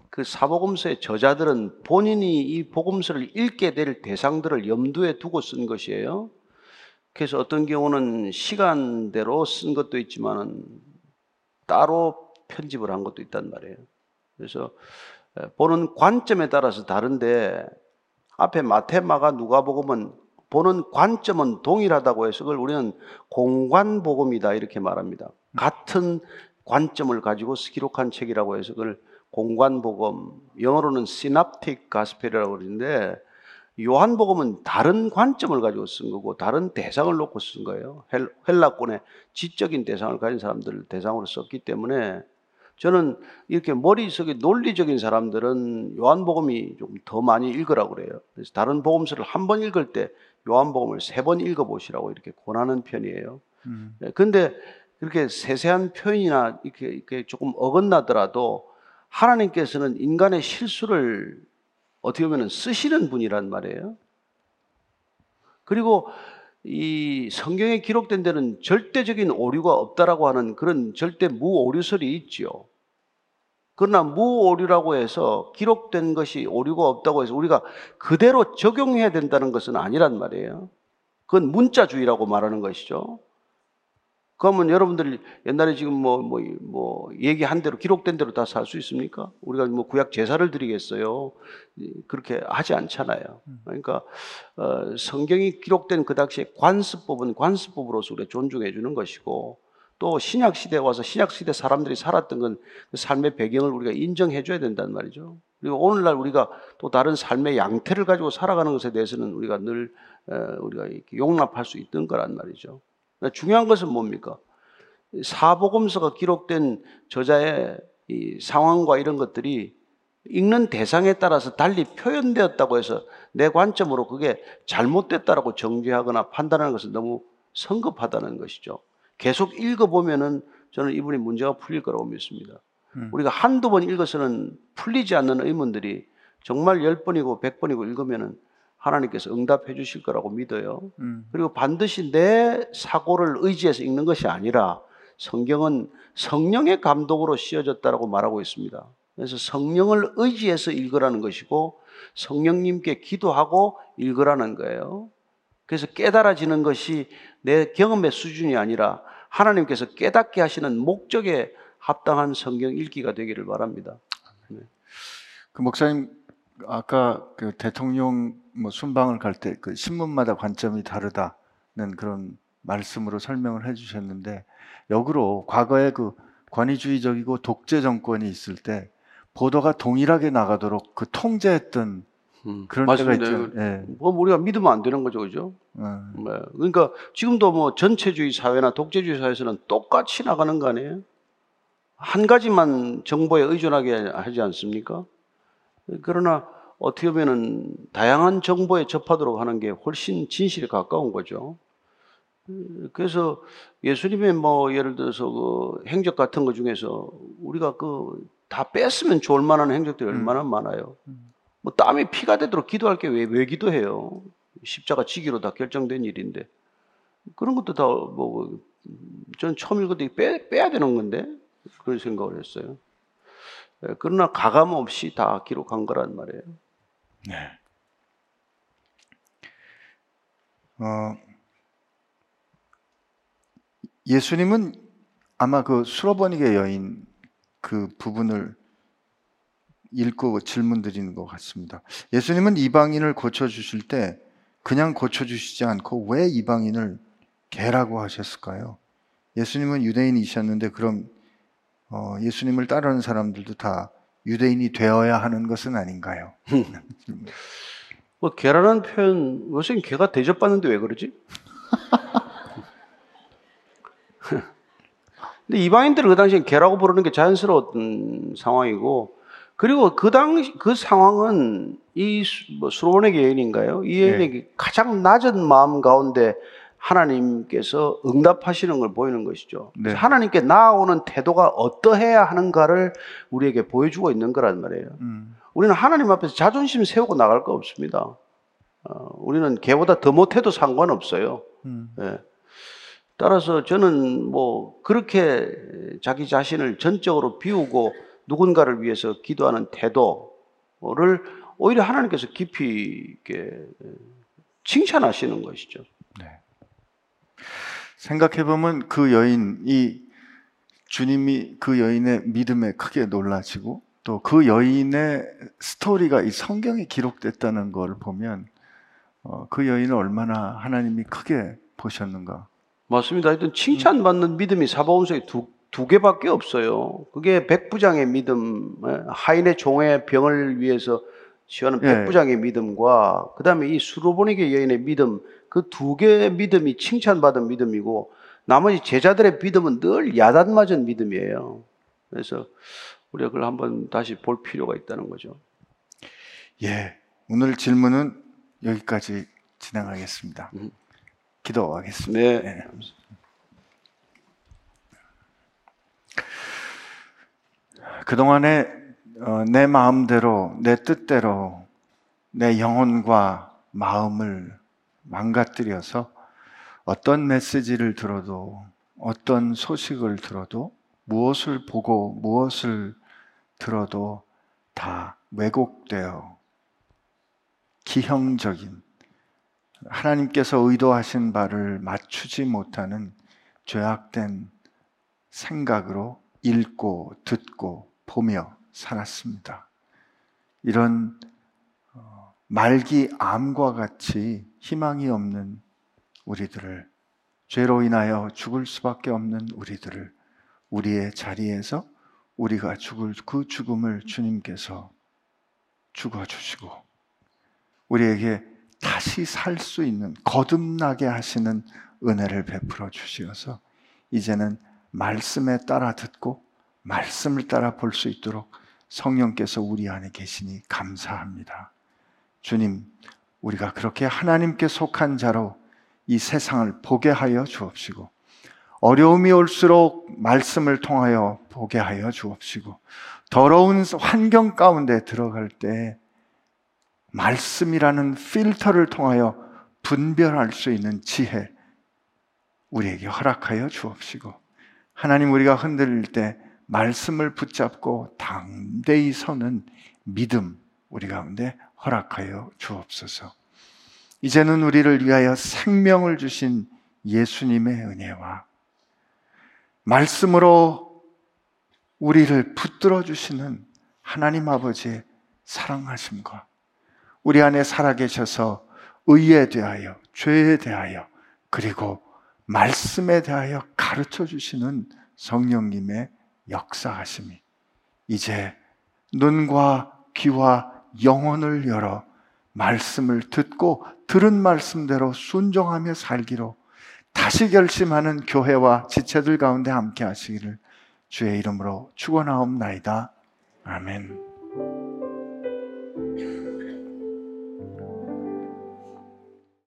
그 사복음서의 저자들은 본인이 이 복음서를 읽게 될 대상들을 염두에 두고 쓴 것이에요. 그래서 어떤 경우는 시간대로 쓴 것도 있지만은 따로 편집을 한 것도 있단 말이에요. 그래서 에, 보는 관점에 따라서 다른데 앞에 마테마가 누가복음은 보는 관점은 동일하다고 해서 그걸 우리는 공관복음이다 이렇게 말합니다. 같은 관점을 가지고 기록한 책이라고 해서 그걸 공관복음, 영어로는 시납틱 가스펠이라고 그러는데 요한복음은 다른 관점을 가지고 쓴 거고 다른 대상을 놓고 쓴 거예요. 헬- 헬라권의 지적인 대상을 가진 사람들을 대상으로 썼기 때문에 저는 이렇게 머릿속에 논리적인 사람들은 요한복음이 좀 더 많이 읽으라고 그래요. 그래서 다른 복음서를 한 번 읽을 때 요한복음을 세 번 읽어보시라고 이렇게 권하는 편이에요. 음, 예, 근데 그렇게 세세한 표현이나 이렇게, 이렇게 조금 어긋나더라도 하나님께서는 인간의 실수를 어떻게 보면 쓰시는 분이란 말이에요. 그리고 이 성경에 기록된 데는 절대적인 오류가 없다라고 하는 그런 절대 무오류설이 있지요. 그러나 무오류라고 해서 기록된 것이 오류가 없다고 해서 우리가 그대로 적용해야 된다는 것은 아니란 말이에요. 그건 문자주의라고 말하는 것이죠. 그러면 여러분들이 옛날에 지금 뭐, 뭐, 뭐, 얘기한 대로, 기록된 대로 다 살 수 있습니까? 우리가 뭐 구약 제사를 드리겠어요? 이, 그렇게 하지 않잖아요. 그러니까, 어, 성경이 기록된 그 당시에 관습법은 관습법으로서 우리가 존중해 주는 것이고, 또 신약 시대에 와서 신약 시대 사람들이 살았던 건 그 삶의 배경을 우리가 인정해 줘야 된단 말이죠. 그리고 오늘날 우리가 또 다른 삶의 양태를 가지고 살아가는 것에 대해서는 우리가 늘 어, 우리가 이렇게 용납할 수 있던 거란 말이죠. 중요한 것은 뭡니까? 사복음서가 기록된 저자의 이 상황과 이런 것들이 읽는 대상에 따라서 달리 표현되었다고 해서 내 관점으로 그게 잘못됐다라고 정죄하거나 판단하는 것은 너무 성급하다는 것이죠. 계속 읽어보면은 저는 이분이 문제가 풀릴 거라고 믿습니다. 음. 우리가 한두 번 읽어서는 풀리지 않는 의문들이 정말 열 번이고 백 번이고 읽으면은 하나님께서 응답해 주실 거라고 믿어요. 음, 그리고 반드시 내 사고를 의지해서 읽는 것이 아니라 성경은 성령의 감독으로 씌어졌다라고 말하고 있습니다. 그래서 성령을 의지해서 읽으라는 것이고 성령님께 기도하고 읽으라는 거예요. 그래서 깨달아지는 것이 내 경험의 수준이 아니라 하나님께서 깨닫게 하시는 목적에 합당한 성경 읽기가 되기를 바랍니다. 그 목사님 아까 그 대통령 뭐 순방을 갈 때 그 신문마다 관점이 다르다는 그런 말씀으로 설명을 해주셨는데 역으로 과거에 그 권위주의적이고 독재 정권이 있을 때 보도가 동일하게 나가도록 그 통제했던 음, 그런 때가 맞습니다. 있죠. 예. 뭐 우리가 믿으면 안 되는 거죠, 그죠? 어, 네. 그러니까 지금도 뭐 전체주의 사회나 독재주의 사회에서는 똑같이 나가는 거 아니에요? 한 가지만 정보에 의존하게 하지 않습니까? 그러나 어떻게 보면은 다양한 정보에 접하도록 하는 게 훨씬 진실에 가까운 거죠. 그래서 예수님의 뭐 예를 들어서 그 행적 같은 거 중에서 우리가 그 다 뺐으면 좋을 만한 행적들이 얼마나 많아요. 뭐 땀이 피가 되도록 기도할 게 왜 왜 기도해요? 십자가 지기로 다 결정된 일인데 그런 것도 다 뭐 전 처음 때 빼, 빼야 되는 건데 그런 생각을 했어요. 예, 그러나 가감 없이 다 기록한 거란 말이에요. 네. 어, 예수님은 아마 그 수로버니게 여인 그 부분을 읽고 질문 드리는 것 같습니다. 예수님은 이방인을 고쳐주실 때 그냥 고쳐주시지 않고 왜 이방인을 개라고 하셨을까요? 예수님은 유대인이셨는데 그럼 어, 예수님을 따르는 사람들도 다 유대인이 되어야 하는 것은 아닌가요? [LAUGHS] 뭐 개라는 표현 요새 개가 대접받는데 왜 그러지? [LAUGHS] 근데 이방인들을 그 당시엔 개라고 부르는 게 자연스러웠던 상황이고 그리고 그 당시 그 상황은 이 뭐 수로본의 여인인가요? 이 여인에게 가장 낮은 마음 가운데 하나님께서 응답하시는 걸 보이는 것이죠. 네. 하나님께 나아오는 태도가 어떠해야 하는가를 우리에게 보여주고 있는 거란 말이에요. 음, 우리는 하나님 앞에서 자존심 세우고 나갈 거 없습니다. 어, 우리는 걔보다 더 못해도 상관없어요. 음. 예. 따라서 저는 뭐 그렇게 자기 자신을 전적으로 비우고 누군가를 위해서 기도하는 태도를 오히려 하나님께서 깊이 칭찬하시는 것이죠. 생각해 보면 그 여인이 주님이 그 여인의 믿음에 크게 놀라시고 또 그 여인의 스토리가 이 성경에 기록됐다는 걸 보면 어, 그 여인을 얼마나 하나님이 크게 보셨는가. 맞습니다. 하여튼 칭찬받는 믿음이 사바온서에 두, 두 개밖에 없어요. 그게 백부장의 믿음, 예, 하인의 종의 병을 위해서 취하는 예. 백부장의 믿음과 그 다음에 이 수로보니게 여인의 믿음, 그 두 개의 믿음이 칭찬받은 믿음이고 나머지 제자들의 믿음은 늘 야단맞은 믿음이에요. 그래서 우리가 그걸 한번 다시 볼 필요가 있다는 거죠. 예, 오늘 질문은 여기까지 진행하겠습니다. 음. 기도하겠습니다. 네. 예. 그동안에 어, 내 마음대로, 내 뜻대로 내 영혼과 마음을 망가뜨려서 어떤 메시지를 들어도, 어떤 소식을 들어도, 무엇을 보고, 무엇을 들어도 다 왜곡되어 기형적인 하나님께서 의도하신 바를 맞추지 못하는 죄악된 생각으로 읽고 듣고 보며 살았습니다. 이런 어, 말기 암과 같이 희망이 없는 우리들을 죄로 인하여 죽을 수밖에 없는 우리들을 우리의 자리에서 우리가 죽을 그 죽음을 주님께서 죽어 주시고 우리에게 다시 살 수 있는 거듭나게 하시는 은혜를 베풀어 주시어서 이제는 말씀에 따라 듣고 말씀을 따라 볼 수 있도록 성령께서 우리 안에 계시니 감사합니다. 주님, 우리가 그렇게 하나님께 속한 자로 이 세상을 보게 하여 주옵시고 어려움이 올수록 말씀을 통하여 보게 하여 주옵시고 더러운 환경 가운데 들어갈 때 말씀이라는 필터를 통하여 분별할 수 있는 지혜 우리에게 허락하여 주옵시고 하나님 우리가 흔들릴 때 말씀을 붙잡고 당대히 서는 믿음 우리 가운데 허락하여 주옵소서. 이제는 우리를 위하여 생명을 주신 예수님의 은혜와 말씀으로 우리를 붙들어 주시는 하나님 아버지의 사랑하심과 우리 안에 살아계셔서 의에 대하여 죄에 대하여 그리고 말씀에 대하여 가르쳐 주시는 성령님의 역사하심이 이제 눈과 귀와 영혼을 열어 말씀을 듣고 들은 말씀대로 순종하며 살기로 다시 결심하는 교회와 지체들 가운데 함께 하시기를 주의 이름으로 축원하옵나이다. 아멘.